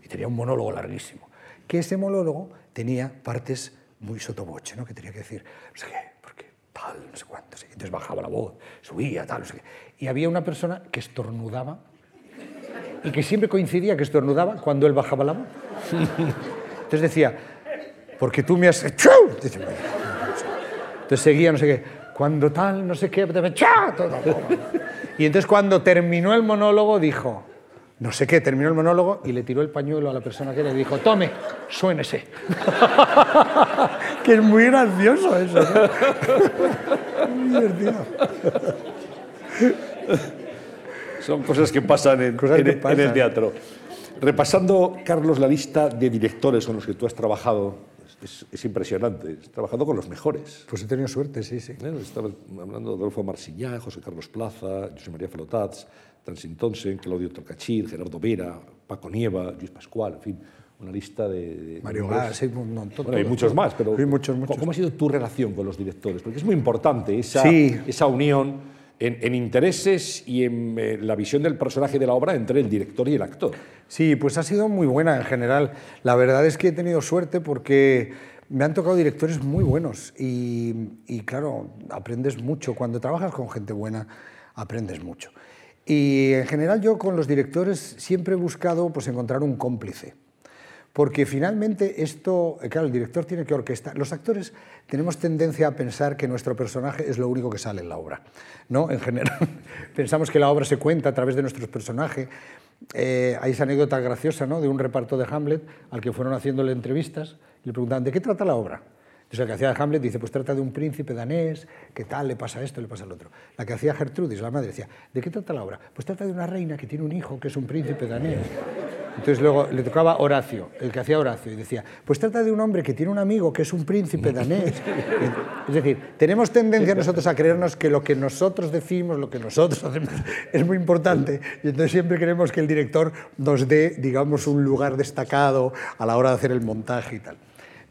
Y tenía un monólogo larguísimo. Que ese monólogo tenía partes muy sotoboche, ¿no? que tenía que decir, no sé qué, porque tal, no sé cuánto. Entonces bajaba la voz, subía, tal, no sé qué. Y había una persona que estornudaba y que siempre coincidía que estornudaba cuando él bajaba la voz. Entonces decía, porque tú me has... Entonces seguía, no sé qué, cuando tal, no sé qué, y entonces cuando terminó el monólogo dijo, no sé qué, terminó el monólogo y le tiró el pañuelo a la persona que le dijo, tome, suénese. Que es muy gracioso eso. muy divertido. Son cosas que pasan, en, en el teatro. Repasando, Carlos, la lista de directores con los que tú has trabajado, es, impresionante. Has trabajado con los mejores. Pues he tenido suerte, sí, sí. estaba hablando de Adolfo Marsiñá, José Carlos Plaza, José María Flotats, Tansin Tonsen, Claudio Torcachir, Gerardo Vera, Paco Nieva, Luis Pascual, en fin, una lista de... Mario Gas, hay un montón. hay muchos más, pero hay muchos, muchos. ¿cómo ha sido tu relación con los directores? Porque es muy importante esa, esa unión en, intereses y en eh, la visión del personaje de la obra entre el director y el actor. Sí, pues ha sido muy buena en general. La verdad es que he tenido suerte porque me han tocado directores muy buenos y, y claro, aprendes mucho. Cuando trabajas con gente buena, aprendes mucho. Y en general yo con los directores siempre he buscado pues, encontrar un cómplice Porque finalmente esto, eh, claro, el director tiene que orquestar. Los actores tenemos tendencia a pensar que nuestro personaje es lo único que sale en la obra. ¿no? En general, *laughs* pensamos que la obra se cuenta a través de nuestros personajes. Eh, hay esa anécdota graciosa ¿no? de un reparto de Hamlet al que fueron haciéndole entrevistas y le preguntaban, ¿de qué trata la obra? Entonces el que hacía Hamlet dice, pues trata de un príncipe danés, que tal, le pasa esto, le pasa lo otro. La que hacía Gertrudis, la madre, decía, ¿de qué trata la obra? Pues trata de una reina que tiene un hijo que es un príncipe danés. Entonces luego le tocaba Horacio, el que hacía Horacio, y decía, pues trata de un hombre que tiene un amigo que es un príncipe danés. Es decir, tenemos tendencia nosotros a creernos que lo que nosotros decimos, lo que nosotros hacemos, es muy importante, y entonces siempre queremos que el director nos dé, digamos, un lugar destacado a la hora de hacer el montaje y tal.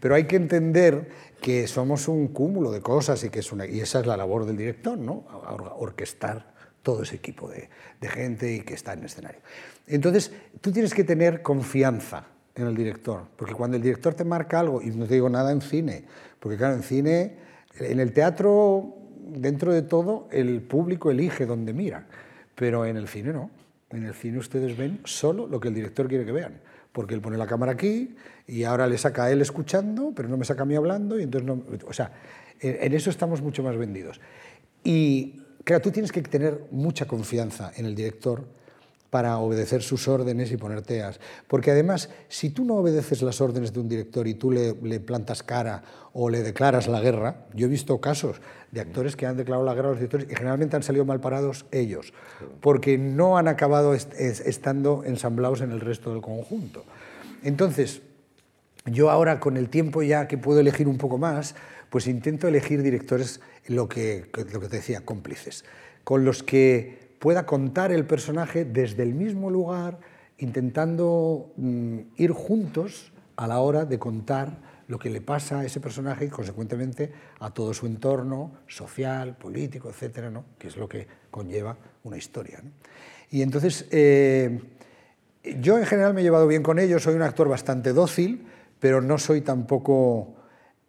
Pero hay que entender que somos un cúmulo de cosas y, que es una, y esa es la labor del director, ¿no? orquestar todo ese equipo de, de gente y que está en el escenario. Entonces, tú tienes que tener confianza en el director, porque cuando el director te marca algo, y no te digo nada en cine, porque claro, en cine, en el teatro, dentro de todo, el público elige dónde mira, pero en el cine no. En el cine ustedes ven solo lo que el director quiere que vean, porque él pone la cámara aquí y ahora le saca a él escuchando, pero no me saca a mí hablando, y entonces no. O sea, en eso estamos mucho más vendidos. Y claro, tú tienes que tener mucha confianza en el director para obedecer sus órdenes y ponerte as. Porque además, si tú no obedeces las órdenes de un director y tú le, plantas cara o le declaras la guerra, yo he visto casos de actores que han declarado la guerra a los directores y generalmente han salido mal parados ellos, porque no han acabado est estando ensamblados en el resto del conjunto. Entonces, yo ahora con el tiempo ya que puedo elegir un poco más, pues intento elegir directores, lo que, lo que te decía, cómplices, con los que pueda contar el personaje desde el mismo lugar, intentando mm, ir juntos a la hora de contar lo que le pasa a ese personaje y, consecuentemente, a todo su entorno social, político, etcétera, ¿no? que es lo que conlleva una historia. Y entonces, eh, yo en general me he llevado bien con ellos, soy un actor bastante dócil, pero no soy tampoco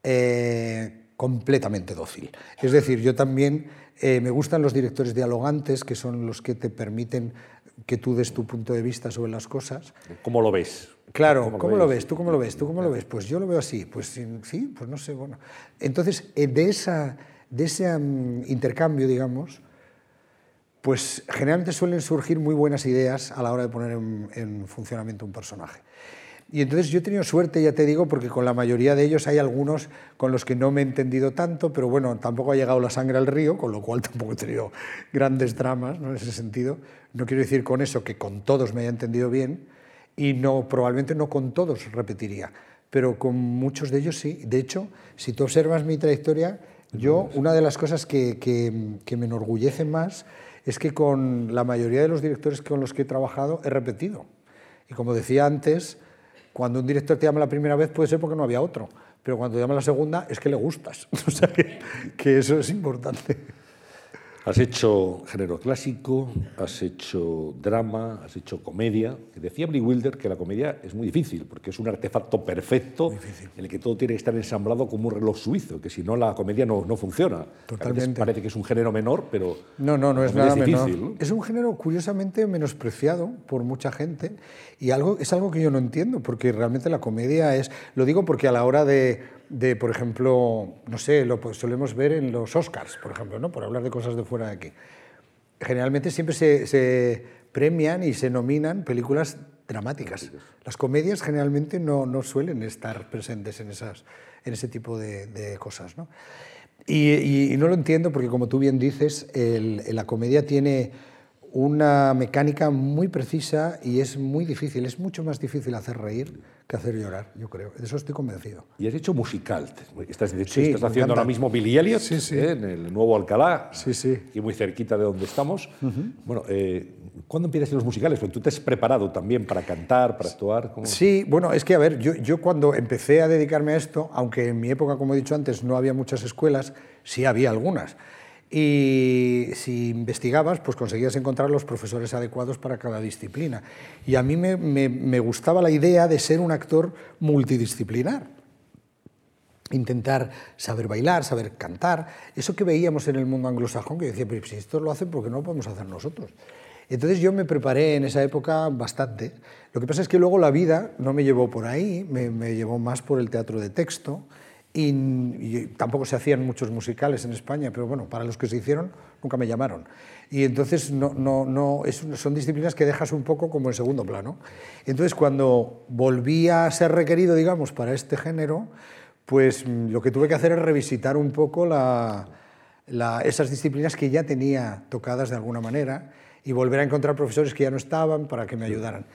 eh, completamente dócil. Es decir, yo también eh, me gustan los directores dialogantes, que son los que te permiten que tú des tu punto de vista sobre las cosas. ¿Cómo lo ves? Claro, ¿cómo, lo, ves? ¿Tú cómo lo ves? ¿Tú cómo lo ves? Pues yo lo veo así. Pues sí, pues no sé, bueno. Entonces, eh, de, esa, de ese um, intercambio, digamos, pues generalmente suelen surgir muy buenas ideas a la hora de poner en, en funcionamiento un personaje. Y entonces yo he tenido suerte, ya te digo, porque con la mayoría de ellos hay algunos con los que no me he entendido tanto, pero bueno, tampoco ha llegado la sangre al río, con lo cual *laughs* tampoco he tenido grandes dramas ¿no? en ese sentido. No quiero decir con eso que con todos me haya entendido bien y no, probablemente no con todos repetiría, pero con muchos de ellos sí. De hecho, si tú observas mi trayectoria, yo una de las cosas que, que, que me enorgullece más es que con la mayoría de los directores con los que he trabajado he repetido. Y como decía antes, cuando un director te llama la primera vez puede ser porque no había otro, pero cuando te llama la segunda es que le gustas. *laughs* O sea que, que eso es importante. Has hecho género clásico, has hecho drama, has hecho comedia. Decía Brie Wilder que la comedia es muy difícil porque es un artefacto perfecto en el que todo tiene que estar ensamblado como un reloj suizo, que si no la comedia no, no funciona. Totalmente. Parece que es un género menor, pero no, no, no es nada es difícil, menor. ¿no? Es un género curiosamente menospreciado por mucha gente y algo es algo que yo no entiendo porque realmente la comedia es. Lo digo porque a la hora de de, por ejemplo, no sé, lo solemos ver en los Oscars, por ejemplo, ¿no? por hablar de cosas de fuera de aquí. Generalmente siempre se, se premian y se nominan películas dramáticas. Las comedias generalmente no, no suelen estar presentes en, esas, en ese tipo de, de cosas. ¿no? Y, y, y, no lo entiendo porque, como tú bien dices, el, la comedia tiene una mecánica muy precisa y es muy difícil, es mucho más difícil hacer reír que hacer llorar, yo creo. De eso estoy convencido. Y has hecho musical. Estás, hecho, sí, estás haciendo ahora mismo Billy Elliot sí, sí. ¿eh? en el nuevo Alcalá, sí, sí. y muy cerquita de donde estamos. Uh -huh. Bueno, eh, ¿cuándo empiezas en los musicales? Porque tú te has preparado también para cantar, para actuar. ¿Cómo? Sí, bueno, es que, a ver, yo, yo cuando empecé a dedicarme a esto, aunque en mi época, como he dicho antes, no había muchas escuelas, sí había algunas. Y si investigabas, pues conseguías encontrar los profesores adecuados para cada disciplina. Y a mí me, me, gustaba la idea de ser un actor multidisciplinar. Intentar saber bailar, saber cantar. Eso que veíamos en el mundo anglosajón, que decía, pero si esto lo hacen, ¿por qué no lo podemos hacer nosotros? Entonces yo me preparé en esa época bastante. Lo que pasa es que luego la vida no me llevó por ahí, me, me llevó más por el teatro de texto. Y, y, tampoco se hacían muchos musicales en España, pero bueno, para los que se hicieron nunca me llamaron. Y entonces no, no, no, es, son disciplinas que dejas un poco como en segundo plano. Entonces cuando volví a ser requerido, digamos, para este género, pues mm, lo que tuve que hacer es revisitar un poco la, la, esas disciplinas que ya tenía tocadas de alguna manera y volver a encontrar profesores que ya no estaban para que me ayudaran.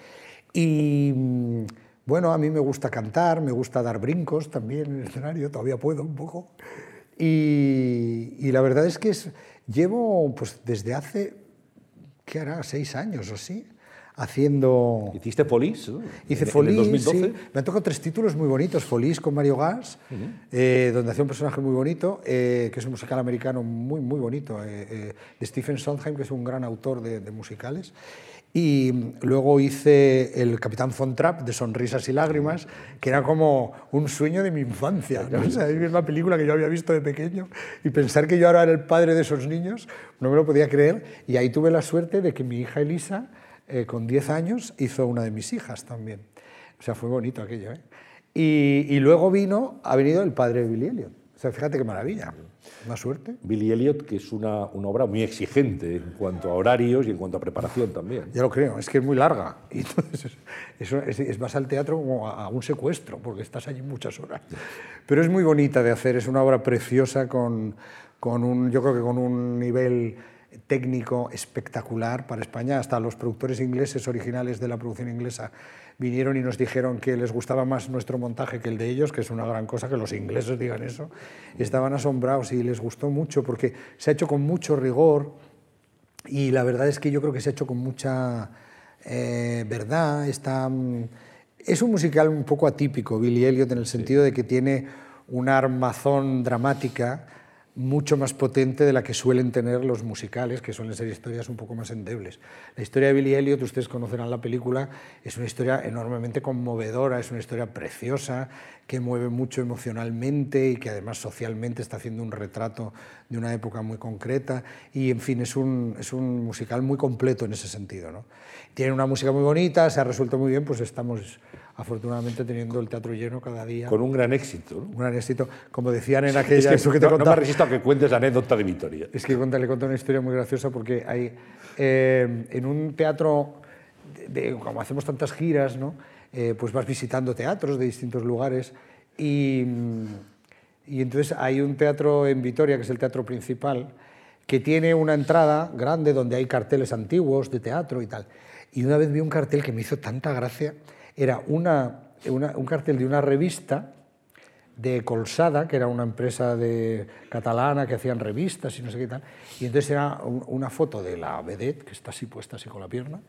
Y mm, bueno, a mí me gusta cantar, me gusta dar brincos también en el escenario, todavía puedo un poco. Y, y la verdad es que es, llevo pues desde hace, ¿qué hará? Seis años o así, haciendo... ¿Hiciste Folís? ¿no? Hice Folís, sí. Me han tocado tres títulos muy bonitos. Folís con Mario Gas, uh -huh. eh, donde hacía un personaje muy bonito, eh, que es un musical americano muy, muy bonito, eh, de Stephen Sondheim, que es un gran autor de, de, musicales. Y luego hice El Capitán Von Trapp, de Sonrisas y Lágrimas, que era como un sueño de mi infancia. ¿no? O sea, es una película que yo había visto de pequeño y pensar que yo ahora era el padre de esos niños, no me lo podía creer. Y ahí tuve la suerte de que mi hija Elisa eh, con 10 años hizo una de mis hijas también. O sea, fue bonito aquello. ¿eh? Y, y, luego vino, ha venido el padre de Billy Elliot. O sea, fíjate qué maravilla, una suerte. Billy Elliot, que es una, una, obra muy exigente en cuanto a horarios y en cuanto a preparación también. Ya lo creo, es que es muy larga. Y *laughs* entonces, es, vas al teatro como a, a un secuestro, porque estás allí muchas horas. Pero es muy bonita de hacer, es una obra preciosa con, con un, yo creo que con un nivel técnico espectacular para España. Hasta los productores ingleses originales de la producción inglesa vinieron y nos dijeron que les gustaba más nuestro montaje que el de ellos, que es una gran cosa que los ingleses digan eso. Estaban asombrados y les gustó mucho porque se ha hecho con mucho rigor y la verdad es que yo creo que se ha hecho con mucha eh, verdad. Está, mm, es un musical un poco atípico, Billy Elliot, en el sentido de que tiene una armazón dramática mucho más potente de la que suelen tener los musicales, que suelen ser historias un poco más endebles. La historia de Billy Elliot, ustedes conocerán la película, es una historia enormemente conmovedora, es una historia preciosa, que mueve mucho emocionalmente y que además socialmente está haciendo un retrato de una época muy concreta. Y en fin, es un, es un musical muy completo en ese sentido. ¿no? Tiene una música muy bonita, se ha resuelto muy bien, pues estamos afortunadamente teniendo el teatro lleno cada día. Con un gran éxito. ¿no? Un gran éxito. Como decían en aquella... Es que, que te no, contaba, no, me resisto a que cuentes la anécdota de Vitoria. Es que le conté una historia muy graciosa porque hay, eh, en un teatro, de, de, como hacemos tantas giras, ¿no? Eh, pues vas visitando teatros de distintos lugares y, y entonces hay un teatro en Vitoria, que es el teatro principal, que tiene una entrada grande donde hay carteles antiguos de teatro y tal. Y una vez vi un cartel que me hizo tanta gracia, era una, una, un cartel de una revista de Colsada, que era una empresa de, catalana que hacían revistas y no sé qué tal, y entonces era un, una foto de la vedette, que está así puesta así con la pierna,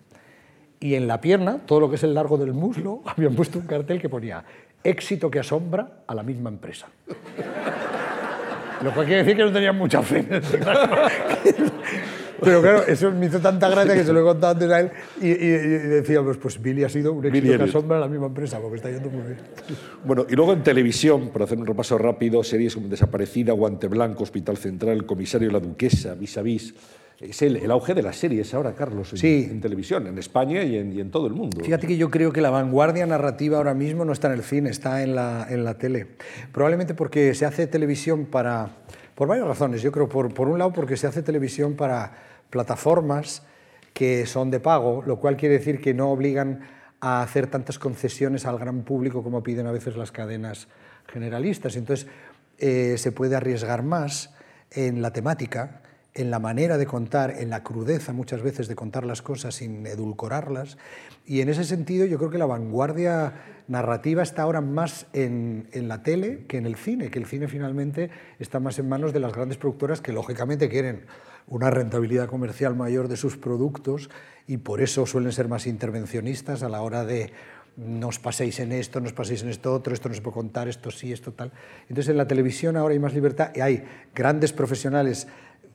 y en la pierna, todo lo que es el largo del muslo, *laughs* habían puesto un cartel que ponía éxito que asombra a la misma empresa. *laughs* Lo cual quiere decir que no tenían mucha fe. *laughs* Pero claro, eso me hizo tanta gracia que se lo he contado antes a él y, y, y decíamos, pues Billy ha sido un éxito que asombra a la misma empresa, porque está yendo muy bien. Bueno, y luego en televisión, por hacer un repaso rápido, series como Desaparecida, Guante Blanco, Hospital Central, El Comisario La Duquesa, Vis a Vis. Es el, el, auge de las series ahora, Carlos, en, sí. en televisión, en España y en, y en, todo el mundo. Fíjate que yo creo que la vanguardia narrativa ahora mismo no está en el cine, está en la, en la tele. Probablemente porque se hace televisión para... Por varias razones. Yo creo, por, por un lado, porque se hace televisión para plataformas que son de pago, lo cual quiere decir que no obligan a hacer tantas concesiones al gran público como piden a veces las cadenas generalistas. Entonces, eh, se puede arriesgar más en la temática, en la manera de contar, en la crudeza muchas veces de contar las cosas sin edulcorarlas. Y en ese sentido yo creo que la vanguardia narrativa está ahora más en, en, la tele que en el cine, que el cine finalmente está más en manos de las grandes productoras que lógicamente quieren una rentabilidad comercial mayor de sus productos y por eso suelen ser más intervencionistas a la hora de no os paséis en esto, no os paséis en esto otro, esto no se puede contar, esto sí, esto tal. Entonces en la televisión ahora hay más libertad y hay grandes profesionales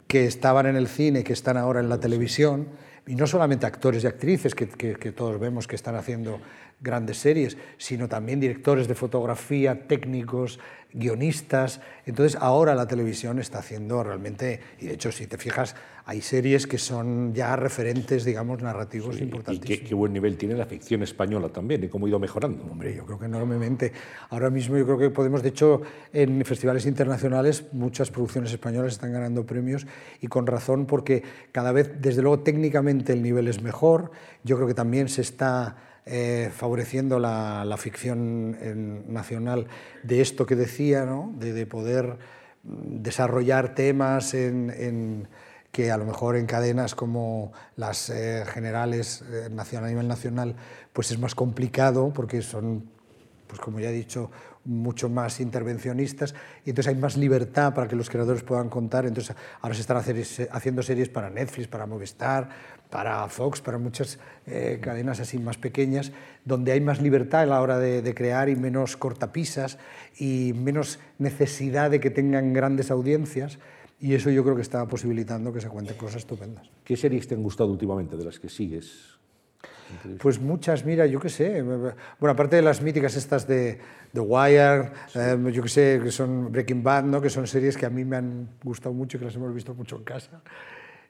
que estaban en el cine, que están ahora en la televisión, y no solamente actores y actrices, que, que, que, todos vemos que están haciendo grandes series, sino también directores de fotografía, técnicos, guionistas. Entonces ahora la televisión está haciendo realmente, y de hecho si te fijas, hay series que son ya referentes, digamos, narrativos importantes. Y qué, buen nivel tiene la ficción española también y cómo ha ido mejorando. Hombre, yo creo que enormemente. Ahora mismo yo creo que podemos, de hecho, en festivales internacionales muchas producciones españolas están ganando premios y con razón porque cada vez, desde luego, técnicamente el nivel es mejor. Yo creo que también se está eh, favoreciendo la, ficción nacional de esto que decía, ¿no? de, poder mm, desarrollar temas que a lo mejor en cadenas como las eh, generales eh, a nivel nacional pues es más complicado porque son, pues como ya he dicho, mucho más intervencionistas y entonces hay más libertad para que los creadores puedan contar. Entonces ahora se están haciendo series para Netflix, para Movistar, para Fox, para muchas eh, cadenas así más pequeñas, donde hay más libertad a la hora de, crear y menos cortapisas y menos necesidad de que tengan grandes audiencias. Y eso yo creo que está posibilitando que se cuenten cosas estupendas. ¿Qué series te han gustado últimamente de las que sigues? Pues muchas, mira, yo qué sé. Bueno, aparte de las míticas estas de The Wire, eh, yo qué sé, que son Breaking Bad, ¿no? que son series que a mí me han gustado mucho y que las hemos visto mucho en casa.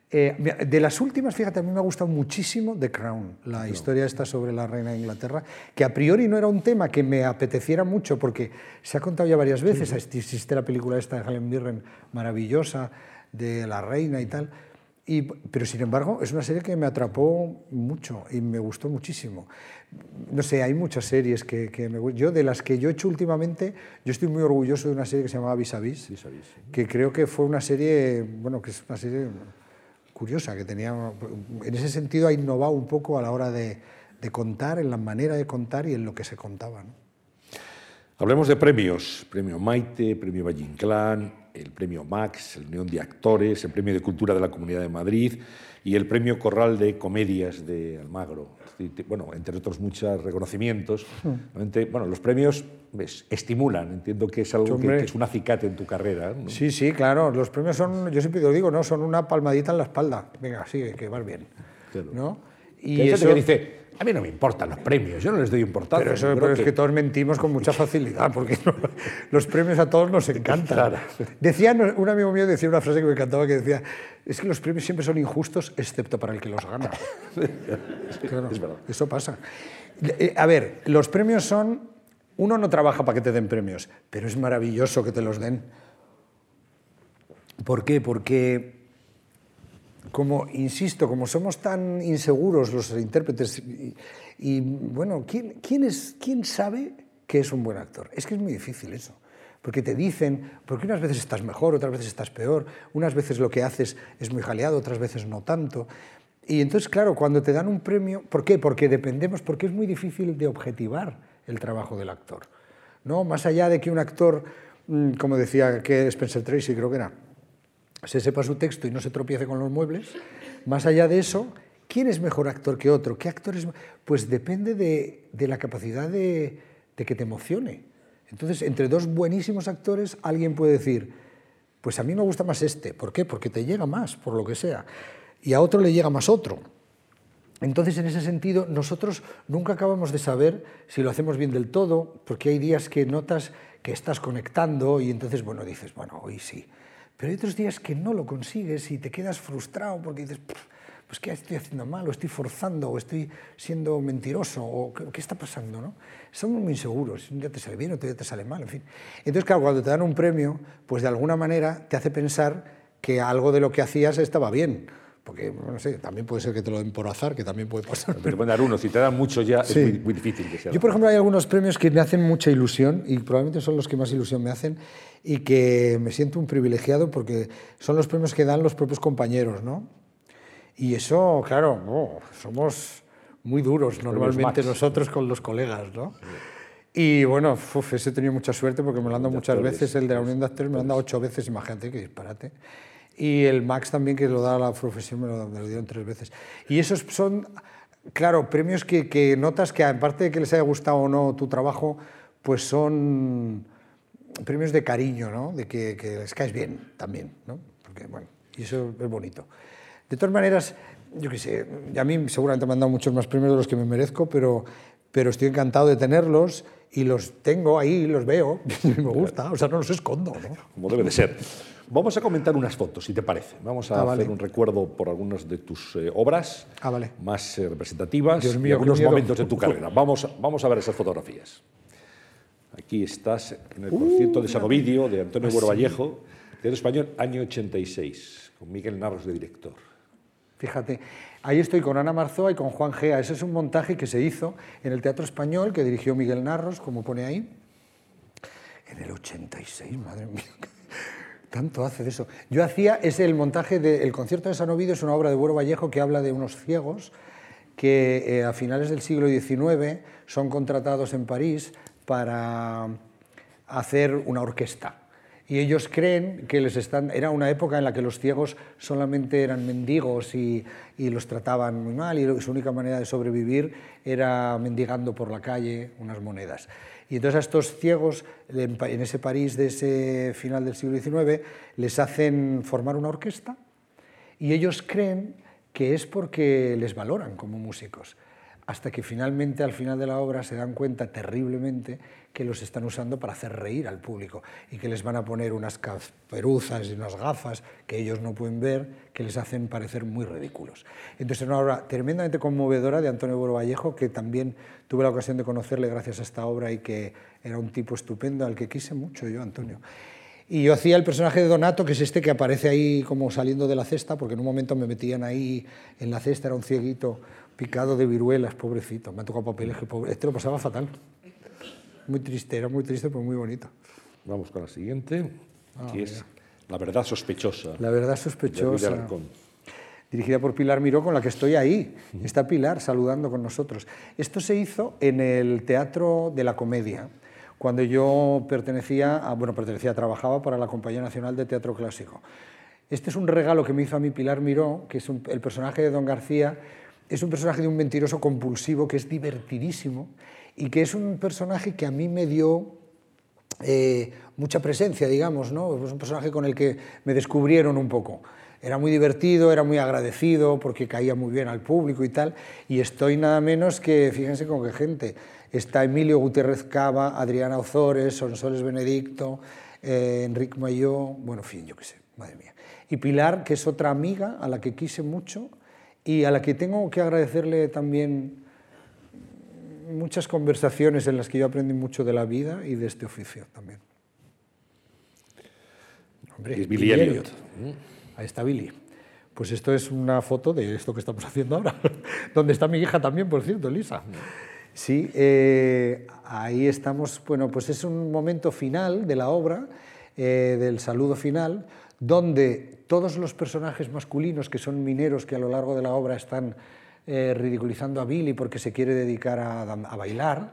Eh, de las últimas, fíjate, a mí me ha gustado muchísimo The Crown, la historia esta sobre la reina de Inglaterra, que a priori no era un tema que me apeteciera mucho porque se ha contado ya varias veces, existe la película esta de Helen Mirren maravillosa de la reina y tal, y, pero sin embargo es una serie que me atrapó mucho y me gustó muchísimo. No sé, hay muchas series que, que me Yo, de las que yo he hecho últimamente, yo estoy muy orgulloso de una serie que se llamaba Vis a Vis, que creo que fue una serie, bueno, que es una serie curiosa, que tenía, en ese sentido ha innovado un poco a la hora de, contar, en la manera de contar y en lo que se contaba. Hablemos de premios, premio Maite, premio Valle Inclán, el premio Max, el Unión de Actores, el premio de Cultura de la Comunidad de Madrid y el premio Corral de Comedias de Almagro. Bueno, entre otros muchos reconocimientos. Bueno, los premios estimulan, entiendo que es algo que, es un acicate en tu carrera. Sí, sí, claro. Los premios son, yo siempre lo digo, ¿no? son una palmadita en la espalda. Venga, sigue, que vas bien. ¿no? Y eso... dice, a mí no me importan los premios, yo no les doy importancia. Pero, eso, pero es que... todos mentimos con mucha facilidad, porque los premios a todos nos encantan. Decía, un amigo mío decía una frase que me encantaba, que decía, es que los premios siempre son injustos, excepto para el que los gana. *laughs* es verdad. Eso pasa. Eh, a ver, los premios son... Uno no trabaja para que te den premios, pero es maravilloso que te los den. ¿Por qué? Porque como, insisto, como somos tan inseguros los intérpretes, y, bueno, ¿quién, quién, es, ¿quién sabe que es un buen actor? Es que es muy difícil eso. Porque te dicen, porque unas veces estás mejor, otras veces estás peor, unas veces lo que haces es muy jaleado, otras veces no tanto. Y entonces, claro, cuando te dan un premio, ¿por qué? Porque dependemos, porque es muy difícil de objetivar el trabajo del actor. ¿no? Más allá de que un actor, mm, como decía que Spencer Tracy, creo que era, se sepa su texto y no se tropiece con los muebles. Más allá de eso, ¿quién es mejor actor que otro? ¿Qué actor es? Pues depende de, la capacidad de, que te emocione. Entonces, entre dos buenísimos actores, alguien puede decir, pues a mí me gusta más este. ¿Por qué? Porque te llega más, por lo que sea. Y a otro le llega más otro. Entonces, en ese sentido, nosotros nunca acabamos de saber si lo hacemos bien del todo, porque hay días que notas que estás conectando y entonces, bueno, dices, bueno, hoy sí. Pero hay otros días que no lo consigues y te quedas frustrado porque dices, pues ¿qué estoy haciendo mal? ¿O estoy forzando? ¿O estoy siendo mentiroso? ¿O qué, está pasando? ¿no? Somos muy inseguros. Un día te sale bien, otro día te sale mal, en fin. Entonces, claro, cuando te dan un premio, pues de alguna manera te hace pensar que algo de lo que hacías estaba bien porque, no sé, también puede ser que te lo den por azar, que también puede pasar. Pero pueden dar uno, si te dan mucho ya es muy, difícil que sea. Yo, por ejemplo, hay algunos premios que me hacen mucha ilusión y probablemente son los que más ilusión me hacen y que me siento un privilegiado porque son los premios que dan los propios compañeros, ¿no? Y eso, claro, oh, somos muy duros normalmente nosotros con los colegas, ¿no? Y bueno, uf, ese he tenido mucha suerte porque me lo han dado muchas veces, el de la Unión de Actores me lo han dado ocho veces, imagínate qué disparate. Y el Max también, que lo da la profesión, me lo, dieron tres veces. Y esos son, claro, premios que, que, notas que, aparte de que les haya gustado o no tu trabajo, pues son premios de cariño, ¿no? De que, que les caes bien también, ¿no? Porque, bueno, y eso es bonito. De todas maneras, yo qué sé, a mí seguramente me han dado muchos más premios de los que me merezco, pero, pero estoy encantado de tenerlos y los tengo ahí, los veo, y *laughs* me gusta, o sea, no los escondo. ¿no? Como debe de ser. Vamos a comentar unas fotos, si te parece. Vamos a Ah, hacer un recuerdo por algunas de tus eh, obras Ah, vale. más eh, representativas Dios y mío, algunos momentos de tu *laughs* carrera. Vamos, a- vamos a ver esas fotografías. Aquí estás en el concierto de Sanovidio de Antonio Buero Vallejo, Teatro Español, año 86, con Miguel Narros de director. Fíjate, ahí estoy con Ana Marzoa y con Juan Gea. Ese es un montaje que se hizo en el Teatro Español, que dirigió Miguel Narros, como pone ahí. En el 86, madre mía. Tanto hace de eso. Yo hacía, es el montaje del concierto de San Ovidio, es una obra de Buero Vallejo que habla de unos ciegos que eh, a finales del siglo XIX son contratados en París para hacer una orquesta. Y ellos creen que les están... Era una época en la que los ciegos solamente eran mendigos y, y los trataban muy mal y su única manera de sobrevivir era mendigando por la calle unas monedas. Y entonces a estos ciegos, en, ese París de ese final del siglo XIX, les hacen formar una orquesta y ellos creen que es porque les valoran como músicos, hasta que finalmente al final de la obra se dan cuenta terriblemente que los están usando para hacer reír al público y que les van a poner unas peruzas y unas gafas que ellos no pueden ver, que les hacen parecer muy ridículos. Entonces es una obra tremendamente conmovedora de Antonio Boro Vallejo, que también tuve la ocasión de conocerle gracias a esta obra y que era un tipo estupendo al que quise mucho yo, Antonio. Y yo hacía el personaje de Donato, que es este que aparece ahí como saliendo de la cesta, porque en un momento me metían ahí en la cesta, era un cieguito picado de viruelas, pobrecito. Me ha tocado papeles que pobre... Este lo pasaba fatal. Muy triste, era muy triste, pero muy bonito. Vamos con la siguiente, Ah, que es La verdad sospechosa. La verdad de sospechosa. Dirigida por Pilar Miró, con la que estoy ahí. Está Pilar saludando con nosotros. Esto se hizo en el Teatro de la Comedia, cuando yo pertenecía, a, bueno, pertenecía, trabajaba para la Compañía Nacional de Teatro Clásico. Este es un regalo que me hizo a mí Pilar Miró, que es un- el personaje de Don García, es un personaje de un mentiroso compulsivo que es divertidísimo y que es un personaje que a mí me dio eh, mucha presencia, digamos, ¿no? Es un personaje con el que me descubrieron un poco. Era muy divertido, era muy agradecido porque caía muy bien al público y tal. Y estoy nada menos que, fíjense con qué gente. Está Emilio Gutiérrez Cava, Adriana Ozores, Sonsoles Benedicto, eh, Enrique Mayó, bueno, en fin, yo qué sé, madre mía. Y Pilar, que es otra amiga a la que quise mucho y a la que tengo que agradecerle también muchas conversaciones en las que yo aprendí mucho de la vida y de este oficio también. Hombre, es Billy Elliot. Ahí está Billy. Pues esto es una foto de esto que estamos *laughs* haciendo ahora, donde está mi hija también, por cierto, Lisa. Sí, eh, ahí estamos. Bueno, pues es un momento final de la obra, eh, del saludo final, donde todos los personajes masculinos que son mineros que a lo largo de la obra están eh, ridiculizando a Billy porque se quiere dedicar a, a bailar,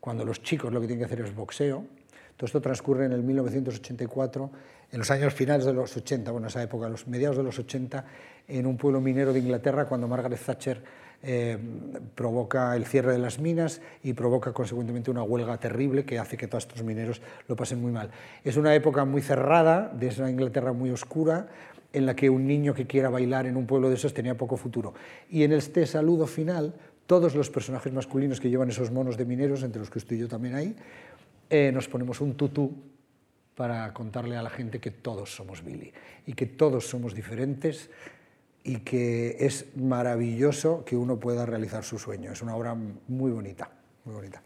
cuando los chicos lo que tienen que hacer es boxeo. Todo esto transcurre en el 1984, en los años finales de los 80, bueno, esa época, los mediados de los 80, en un pueblo minero de Inglaterra, cuando Margaret Thatcher eh, provoca el cierre de las minas y provoca consecuentemente una huelga terrible que hace que todos estos mineros lo pasen muy mal. Es una época muy cerrada, de esa Inglaterra muy oscura, en la que un niño que quiera bailar en un pueblo de esos tenía poco futuro. Y en este saludo final, todos los personajes masculinos que llevan esos monos de mineros, entre los que estoy yo también ahí, eh, nos ponemos un tutú para contarle a la gente que todos somos Billy y que todos somos diferentes y que es maravilloso que uno pueda realizar su sueño. Es una obra muy bonita, muy bonita.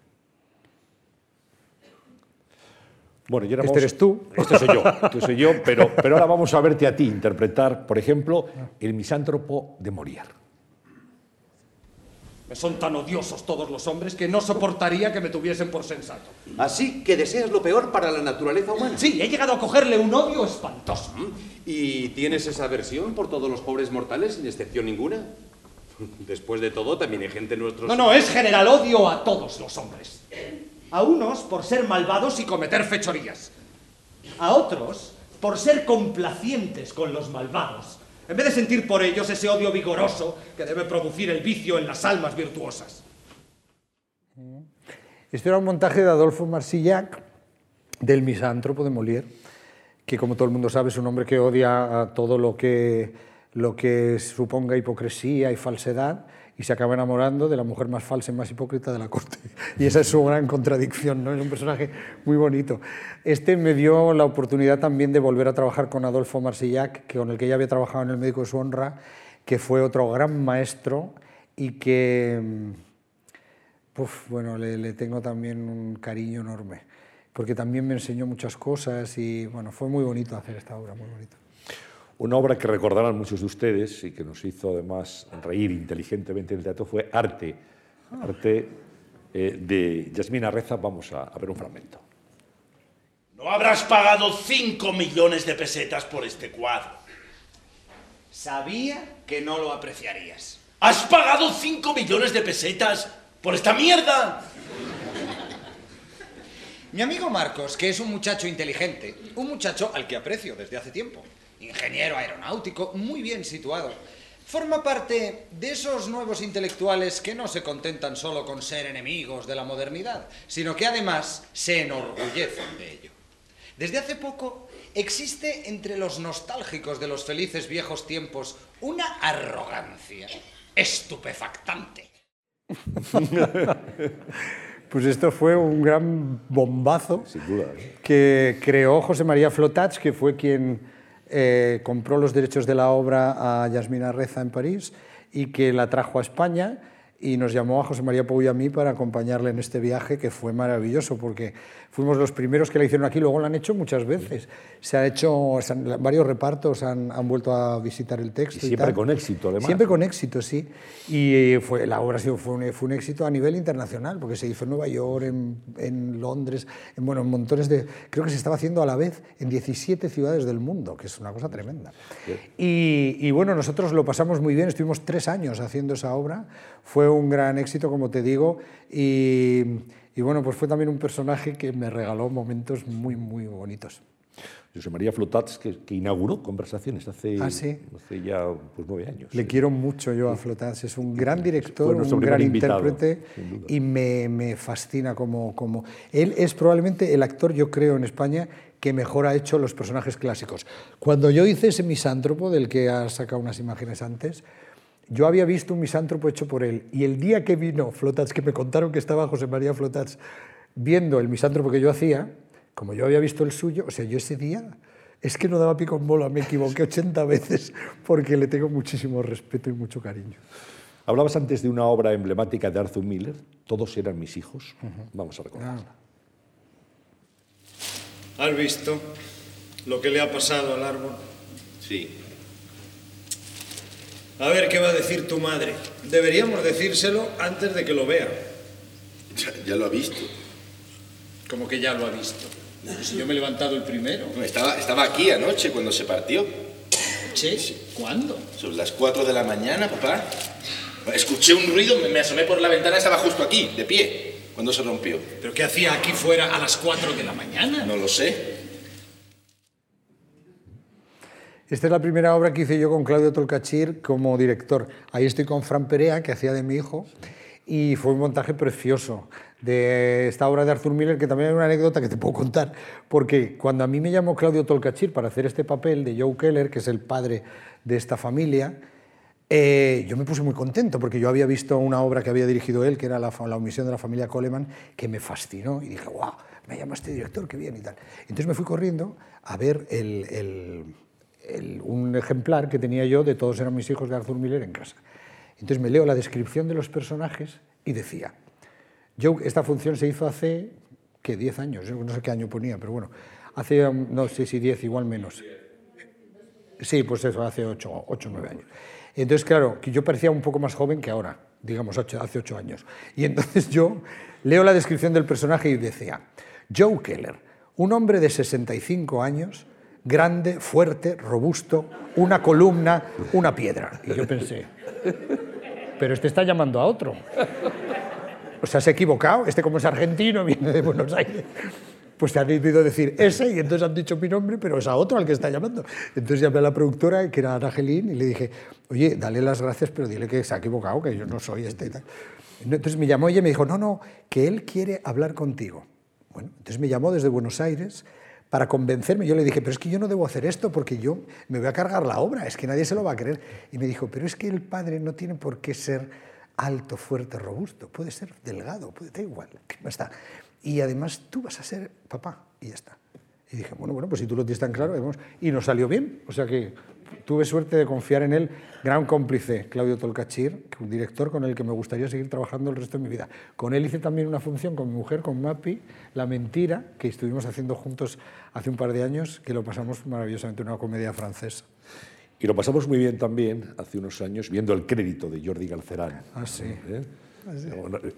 Bueno, y ahora Este vamos- eres tú. Este soy yo, este soy yo, pero, pero ahora vamos a verte a ti interpretar, por ejemplo, el misántropo de Molière. Me son tan odiosos todos los hombres que no soportaría que me tuviesen por sensato. Así que deseas lo peor para la naturaleza humana. Sí, he llegado a cogerle un odio espantoso. ¿Y tienes esa aversión por todos los pobres mortales sin excepción ninguna? *laughs* Después de todo, también hay gente en nuestros... No, no, es general odio a todos los hombres. A unos por ser malvados y cometer fechorías. A otros por ser complacientes con los malvados. En vez de sentir por ellos ese odio vigoroso que debe producir el vicio en las almas virtuosas. Este era un montaje de Adolfo Marsillac, del misántropo de Molière, que como todo el mundo sabe es un hombre que odia a todo lo que, lo que suponga hipocresía y falsedad y se acaba enamorando de la mujer más falsa y más hipócrita de la corte. *laughs* Y esa es su gran contradicción, ¿no? Es un personaje muy bonito. Este me dio la oportunidad también de volver a trabajar con Adolfo Marsillac, que con el que ya había trabajado en El médico de su honra, que fue otro gran maestro y que, pues, bueno, le, le tengo también un cariño enorme, porque también me enseñó muchas cosas y, bueno, fue muy bonito hacer esta obra, muy bonito. Una obra que recordarán muchos de ustedes y que nos hizo además reír inteligentemente en el teatro fue Arte, Arte eh, de Yasmina Reza. Vamos a, a ver un fragmento. No habrás pagado 5 millones de pesetas por este cuadro. Sabía que no lo apreciarías. ¿Has pagado 5 millones de pesetas por esta mierda? Mi amigo Marcos, que es un muchacho inteligente, un muchacho al que aprecio desde hace tiempo, ingeniero aeronáutico, muy bien situado, forma parte de esos nuevos intelectuales que no se contentan solo con ser enemigos de la modernidad, sino que además se enorgullecen de ello. Desde hace poco existe entre los nostálgicos de los felices viejos tiempos una arrogancia estupefactante. *laughs* Pues esto fue un gran bombazo Sin duda. ¿eh? que creó José María Flotats, que fue quien eh, compró los derechos de la obra a Yasmina Reza en París y que la trajo a España y nos llamó a José María Pou y a mí para acompañarle en este viaje que fue maravilloso porque fuimos los primeros que la hicieron aquí, luego la han hecho muchas veces. Se ha hecho, se han- varios repartos han, han vuelto a visitar el texto. Y y siempre tal. con éxito, además. Siempre con éxito, sí. Y eh, fue, la obra fue un, fue un éxito a nivel internacional, porque se hizo en Nueva York, en, en Londres, en, bueno, en montones de... Creo que se estaba haciendo a la vez en 17 ciudades del mundo, que es una cosa tremenda. Y, y bueno, nosotros lo pasamos muy bien, estuvimos tres años haciendo esa obra, fue un gran éxito, como te digo, y, y bueno, pues fue también un personaje que me regaló momentos muy, muy bonitos. José María Flotats, que, que inauguró conversaciones hace, Ah, sí. hace ya pues, nueve años. Le quiero mucho yo a Flotats, es un gran director, un gran invitado, intérprete y me, me fascina como, como... Él es probablemente el actor, yo creo, en España que mejor ha hecho los personajes clásicos. Cuando yo hice ese misántropo, del que has sacado unas imágenes antes, yo había visto un misántropo hecho por él y el día que vino Flotats, que me contaron que estaba José María Flotats viendo el misántropo que yo hacía, como yo había visto el suyo, o sea, yo ese día es que no daba pico en bola, me equivoqué 80 veces porque le tengo muchísimo respeto y mucho cariño. Hablabas antes de una obra emblemática de Arthur Miller, Todos eran mis hijos. Vamos a recordarla. ¿Has visto lo que le ha pasado al árbol? Sí. A ver qué va a decir tu madre. Deberíamos decírselo antes de que lo vea. Ya, ya lo ha visto. Como que ya lo ha visto. Si yo me he levantado el primero. Estaba, estaba aquí anoche cuando se partió. Che, ¿cuándo? Son las 4 de la mañana, papá. Escuché un ruido, me, me asomé por la ventana, estaba justo aquí, de pie, cuando se rompió. ¿Pero qué hacía aquí fuera a las 4 de la mañana? No lo sé. Esta es la primera obra que hice yo con Claudio Tolcachir como director. Ahí estoy con Fran Perea, que hacía de mi hijo, y fue un montaje precioso de esta obra de Arthur Miller, que también hay una anécdota que te puedo contar, porque cuando a mí me llamó Claudio Tolcachir para hacer este papel de Joe Keller, que es el padre de esta familia, eh, yo me puse muy contento porque yo había visto una obra que había dirigido él, que era La, la omisión de la familia Coleman, que me fascinó y dije, wow, me llama este director, qué bien y tal. Entonces me fui corriendo a ver el- el- un ejemplar que tenía yo de Todos eran mis hijos de Arthur Miller en casa. Entonces me leo la descripción de los personajes y decía, yo, esta función se hizo hace, ¿qué? 10 años, no sé qué año ponía, pero bueno, hace, um, no sé si 10, igual menos. Sí, pues eso, hace 8 o 9 años. Entonces, claro, que yo parecía un poco más joven que ahora, digamos, hace 8 años. Y entonces yo leo la descripción del personaje y decía, Joe Keller, un hombre de 65 años, grande, fuerte, robusto, una columna, una piedra. Y yo pensé, pero este está llamando a otro. O sea, se ha equivocado, este como es argentino, viene de Buenos Aires. Pues se han debido decir ese y entonces han dicho mi nombre, pero es a otro al que está llamando. Entonces llamé a la productora, que era Ana Gelín, y le dije, oye, dale las gracias, pero dile que se ha equivocado, que yo no soy este y tal. Entonces me llamó ella y me dijo, no, no, que él quiere hablar contigo. Bueno, entonces me llamó desde Buenos Aires para convencerme. Yo le dije, pero es que yo no debo hacer esto porque yo me voy a cargar la obra, es que nadie se lo va a creer. Y me dijo, pero es que el padre no tiene por qué ser alto, fuerte, robusto, puede ser delgado, puede, da igual, ¿qué más está? Y además tú vas a ser papá y ya está. Y dije, bueno, bueno, pues si tú lo tienes tan claro, vamos. Y nos salió bien. O sea que tuve suerte de confiar en él. Gran cómplice, Claudio Tolcachir, un director con el que me gustaría seguir trabajando el resto de mi vida. Con él hice también una función con mi mujer, con Mapi, La Mentira, que estuvimos haciendo juntos hace un par de años, que lo pasamos maravillosamente, una comedia francesa. Y lo pasamos muy bien también hace unos años viendo el crédito de Jordi Galcerán. Ah, sí. ¿eh?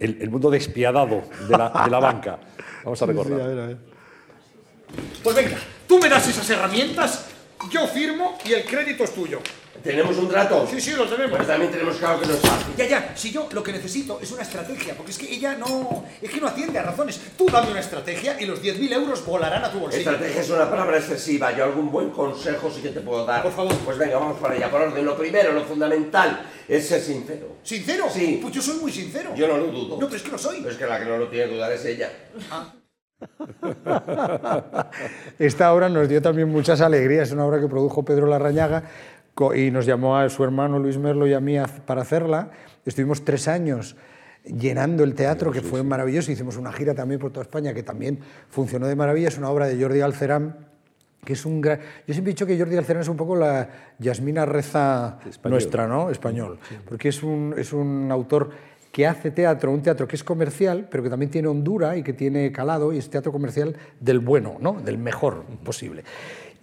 El, el mundo despiadado de la, de la banca. Vamos a *laughs* recordar. Sí, a ver, a ver. Pues venga, tú me das esas herramientas, yo firmo y el crédito es tuyo. ¿Tenemos un trato? Sí, sí, lo tenemos. Pues también tenemos claro que no es fácil. Ya, ya, si yo lo que necesito es una estrategia, porque es que ella no. es que no atiende a razones. Tú dame una estrategia y los 10.000 euros volarán a tu bolsillo. Estrategia es una palabra excesiva. Yo algún buen consejo sí que te puedo dar. Por favor. Pues venga, vamos para allá. Por orden, lo primero, lo fundamental, es ser sincero. ¿Sincero? Sí. Pues yo soy muy sincero. Yo no lo dudo. No, pero es que lo soy. Pero es que la que no lo tiene que dudar es ella. Esta obra nos dio también muchas alegrías. Es una obra que produjo Pedro Larrañaga y nos llamó a su hermano Luis Merlo y a mí para hacerla. Estuvimos tres años llenando el teatro, que fue maravilloso. Hicimos una gira también por toda España, que también funcionó de maravilla. Es una obra de Jordi Alcerán, que es un gran... Yo siempre he dicho que Jordi Alcerán es un poco la Yasmina Reza Español. nuestra, ¿no? Español. Porque es un, es un autor que hace teatro, un teatro que es comercial, pero que también tiene hondura y que tiene calado, y es teatro comercial del bueno, ¿no? del mejor posible.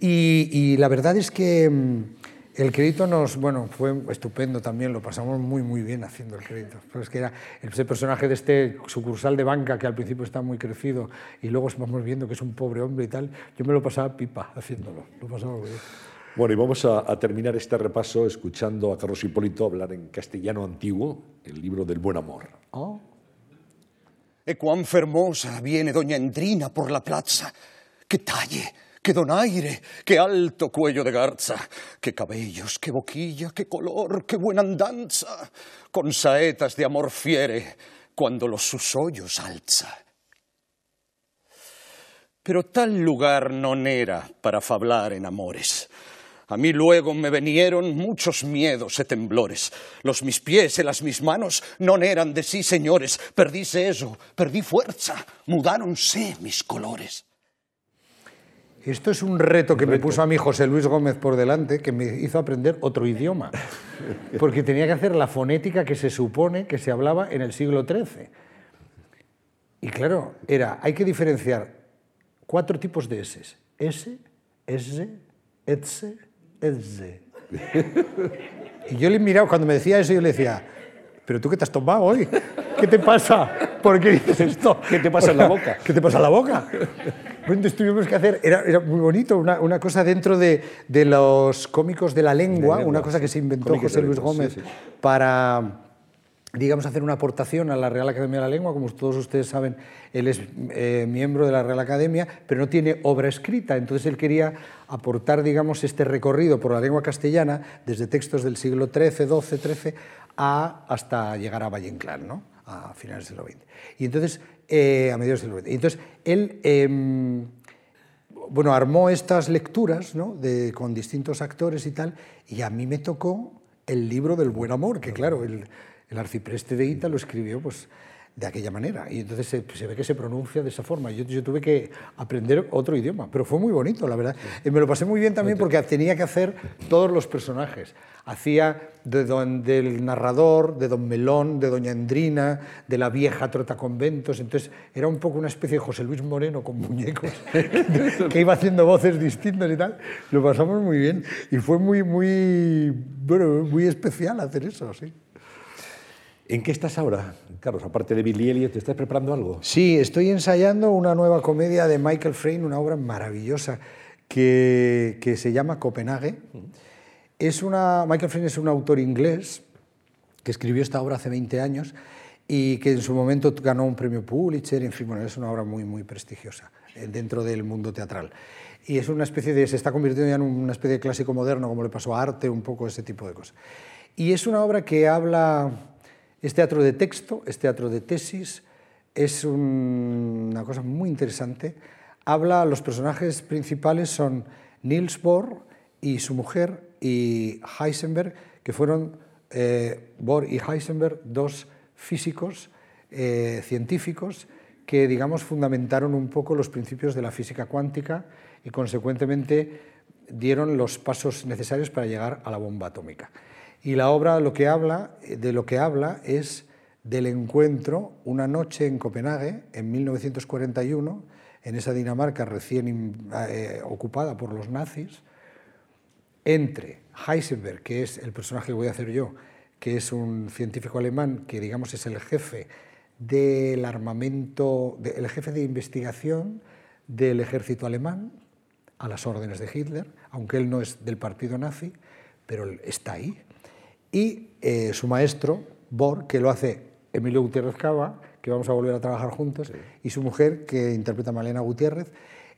Y, y la verdad es que mm, el crédito nos, bueno, fue estupendo también, lo pasamos muy, muy bien haciendo el crédito. Pero es que era ese personaje de este sucursal de banca que al principio está muy crecido y luego vamos viendo que es un pobre hombre y tal, yo me lo pasaba pipa haciéndolo, lo pasaba muy bien. Bueno, y vamos a, terminar este repaso escuchando a Carlos Hipólito hablar en castellano antiguo, el libro del buen amor. Oh. E cuán fermosa viene doña Endrina por la plaza. Qué talle, qué donaire, qué alto cuello de garza, qué cabellos, qué boquilla, qué color, qué buena andanza, con saetas de amor fiere, cuando los sus hoyos alza. Pero tal lugar non era para fablar en amores. A mí luego me vinieron muchos miedos e temblores. Los mis pies e las mis manos non eran de sí señores. Perdíse eso, perdí fuerza, mudáronse mis colores. Esto es un reto que me puso a mí José Luis Gómez por delante, que me hizo aprender otro idioma, *laughs* porque tenía que hacer la fonética que se supone que se hablaba en el siglo XIII. Y claro, era, hay que diferenciar cuatro tipos de S. S, S, Etse, Y yo le miraba, cuando me decía eso, yo le decía, ¿pero tú qué te has tomado hoy? ¿Qué te pasa? ¿Por qué dices esto? ¿Qué te pasa en la boca? ¿Qué te pasa en la boca? Entonces tuvimos que hacer, era, era muy bonito, una, una cosa dentro de, de los cómicos de la lengua, una cosa que se inventó José Luis sí, Gómez sí. para, digamos, hacer una aportación a la Real Academia de la Lengua. Como todos ustedes saben, él es eh, miembro de la Real Academia, pero no tiene obra escrita. Entonces él quería aportar, digamos, este recorrido por la lengua castellana desde textos del siglo XIII, XII, XIII hasta llegar a Valle Inclán, ¿no? a finales del XX. Y entonces, eh, a mediados del XX. Entonces él... em, bueno, armó estas lecturas ¿no? con distintos actores y tal, y a mí me tocó el libro del buen amor, que claro, el, el arcipreste de Ita lo escribió pues, de aquella manera, y entonces se, se ve que se pronuncia de esa forma. Yo, yo tuve que aprender otro idioma, pero fue muy bonito, la verdad. Y me lo pasé muy bien también porque tenía que hacer todos los personajes. Hacía de don- del narrador, de don Melón, de doña Endrina, de la vieja trotaconventos, entonces era un poco una especie de José Luis Moreno con muñecos, *laughs* que iba haciendo voces distintas y tal. Lo pasamos muy bien y fue muy, muy, bueno, muy especial hacer eso, sí. ¿En qué estás ahora, Carlos? Aparte de Billy Elliot, ¿te estás preparando algo? Sí, estoy ensayando una nueva comedia de Michael Frayn, una obra maravillosa que, que se llama Copenhague. Es una, Michael Frayn es un autor inglés que escribió esta obra hace 20 años y que en su momento ganó un premio Pulitzer, en fin, bueno, es una obra muy, muy prestigiosa eh, dentro del mundo teatral. Y es una especie de, se está convirtiendo ya en una especie de clásico moderno, como le pasó a Arte, un poco ese tipo de cosas. Y es una obra que habla, es teatro de texto, es teatro de tesis, es un- una cosa muy interesante. habla, los personajes principales son Niels Bohr y su mujer y Heisenberg, que fueron eh, Bohr y Heisenberg, dos físicos eh, científicos que, digamos, fundamentaron un poco los principios de la física cuántica y, consecuentemente, dieron los pasos necesarios para llegar a la bomba atómica. Y la obra lo que habla, de lo que habla es del encuentro una noche en Copenhague en 1941, en esa Dinamarca recién eh, ocupada por los nazis, entre Heisenberg, que es el personaje que voy a hacer yo, que es un científico alemán que digamos es el jefe del armamento, el jefe de investigación del ejército alemán, a las órdenes de Hitler, aunque él no es del partido nazi, pero está ahí. Y eh, su maestro, Bohr, que lo hace Emilio Gutiérrez Cava, que vamos a volver a trabajar juntos, y su mujer, que interpreta a Malena Gutiérrez.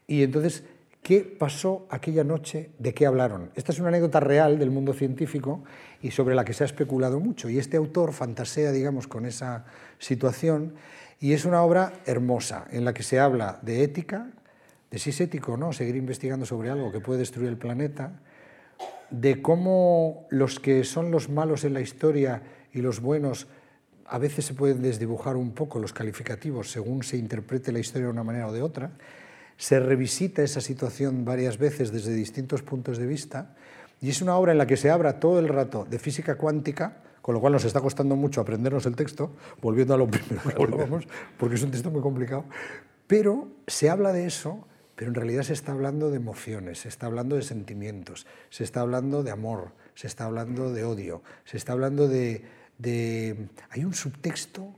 Y entonces, ¿qué pasó aquella noche? ¿De qué hablaron? Esta es una anécdota real del mundo científico y sobre la que se ha especulado mucho. Y este autor fantasea, digamos, con esa situación, y es una obra hermosa en la que se habla de ética, de si es ético o no seguir investigando sobre algo que puede destruir el planeta, de cómo los que son los malos en la historia y los buenos a veces se pueden desdibujar un poco los calificativos según se interprete la historia de una manera o de otra. Se revisita esa situación varias veces desde distintos puntos de vista y es una obra en la que se habla todo el rato de física cuántica, con lo cual nos está costando mucho aprendernos el texto, volviendo a lo *laughs* primero que hablábamos, porque es un texto muy complicado, pero se habla de eso pero en realidad se está hablando de emociones, se está hablando de sentimientos, se está hablando de amor, se está hablando de odio, se está hablando de... Hay un subtexto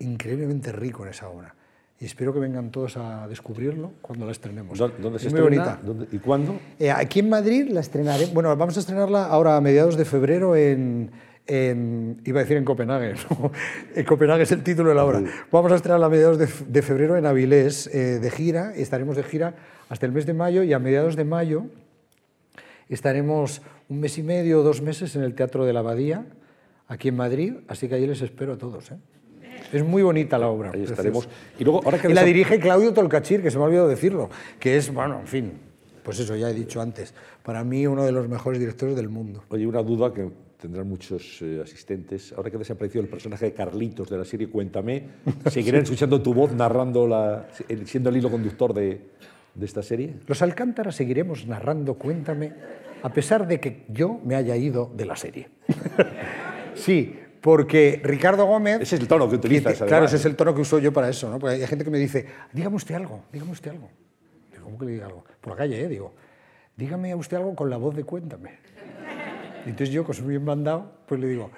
increíblemente rico en esa obra y espero que vengan todos a descubrirlo cuando la estrenemos. ¿Dónde se es muy bonita. ¿Y cuándo? Eh, aquí en Madrid la estrenaré. Bueno, vamos a estrenarla ahora a mediados de febrero en, iba a decir en Copenhague, *laughs* en Copenhague es el título de la obra. Vamos a estrenar a mediados de, febrero en Avilés eh, de gira, estaremos de gira hasta el mes de mayo y a mediados de mayo estaremos un mes y medio o dos meses en el Teatro de la Abadía, aquí en Madrid, así que allí les espero a todos. ¿eh? Es muy bonita la obra. Ahí estaremos. Y, luego, ahora que y la dirige Claudio Tolcachir, que se me ha olvidado decirlo, que es, bueno, en fin, pues eso ya he dicho antes, para mí uno de los mejores directores del mundo. Oye, una duda que tendrán muchos eh, asistentes. Ahora que desapareció el personaje de Carlitos de la serie Cuéntame, ¿seguirán escuchando tu voz narrando, la, siendo el hilo conductor de, de esta serie? Los Alcántara seguiremos narrando Cuéntame, a pesar de que yo me haya ido de la serie. *laughs* sí, porque Ricardo Gómez... Ese es el tono que utilizas. claro, ese es el tono que uso yo para eso. ¿no? Porque hay gente que me dice, dígame usted algo, dígame usted algo. ¿Cómo que le diga algo? Por la calle, ¿eh? Digo, dígame usted algo con la voz de Cuéntame. Entonces yo, su bien mandado, pues le digo,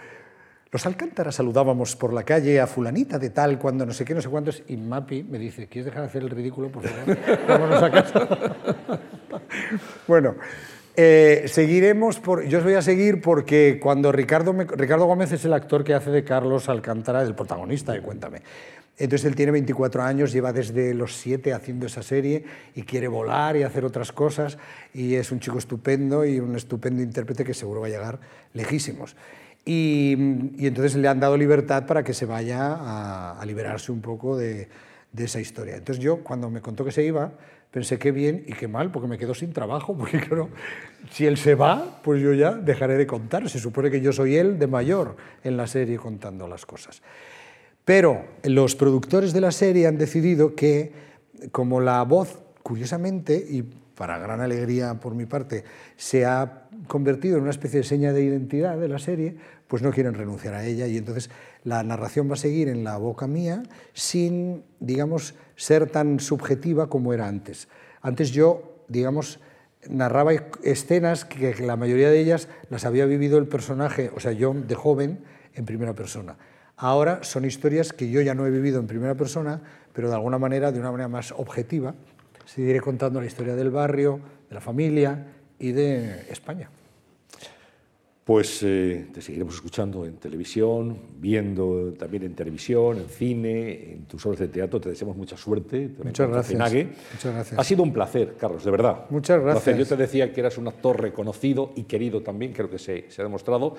los Alcántara saludábamos por la calle a fulanita de tal, cuando no sé qué, no sé cuántos, y Mapi me dice, ¿quieres dejar de hacer el ridículo, por favor? Vámonos a casa. *laughs* bueno, eh, seguiremos, por, yo os voy a seguir porque cuando Ricardo, Ricardo Gómez es el actor que hace de Carlos Alcántara, el protagonista de Cuéntame. Entonces él tiene 24 años, lleva desde los 7 haciendo esa serie y quiere volar y hacer otras cosas y es un chico estupendo y un estupendo intérprete que seguro va a llegar lejísimos. Y, entonces le han dado libertad para que se vaya a, liberarse un poco de, esa historia. Entonces yo cuando me contó que se iba, pensé qué bien y qué mal, porque me quedo sin trabajo, *laughs* porque claro, si él se va, pues yo ya dejaré de contar. Se supone que yo soy él de mayor en la serie contando las cosas. Pero los productores de la serie han decidido que, como la voz, curiosamente, y para gran alegría por mi parte, se ha convertido en una especie de seña de identidad de la serie, pues no quieren renunciar a ella y entonces la narración va a seguir en la boca mía sin, digamos, ser tan subjetiva como era antes. Antes yo, digamos, narraba escenas que la mayoría de ellas las había vivido el personaje, o sea, yo de joven, en primera persona. Ahora son historias que yo ya no he vivido en primera persona, pero de alguna manera, de una manera más objetiva, seguiré contando la historia del barrio, de la familia y de España. Pues eh, te seguiremos escuchando en televisión, viendo también en televisión, en cine, en tus obras de teatro. Te deseamos mucha suerte. Muchas gracias. Muchas gracias. Ha sido un placer, Carlos, de verdad. Muchas gracias. Yo te decía que eras un actor reconocido y querido también, creo que se, se ha demostrado.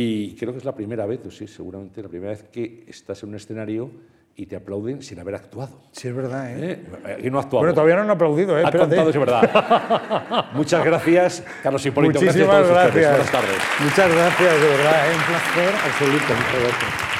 Y creo que es la primera vez, sí, seguramente la primera vez que estás en un escenario y te aplauden sin haber actuado. Sí, es verdad, ¿eh? ¿eh? Aquí no ha actuado. Bueno, todavía no han aplaudido, ¿eh? Ha Espérate. contado, es verdad. *laughs* Muchas gracias, Carlos Hipólito. Muchísimas gracias a todos ustedes. gracias. Buenas tardes. Muchas gracias, de verdad, es un placer absoluto. Muchas gracias.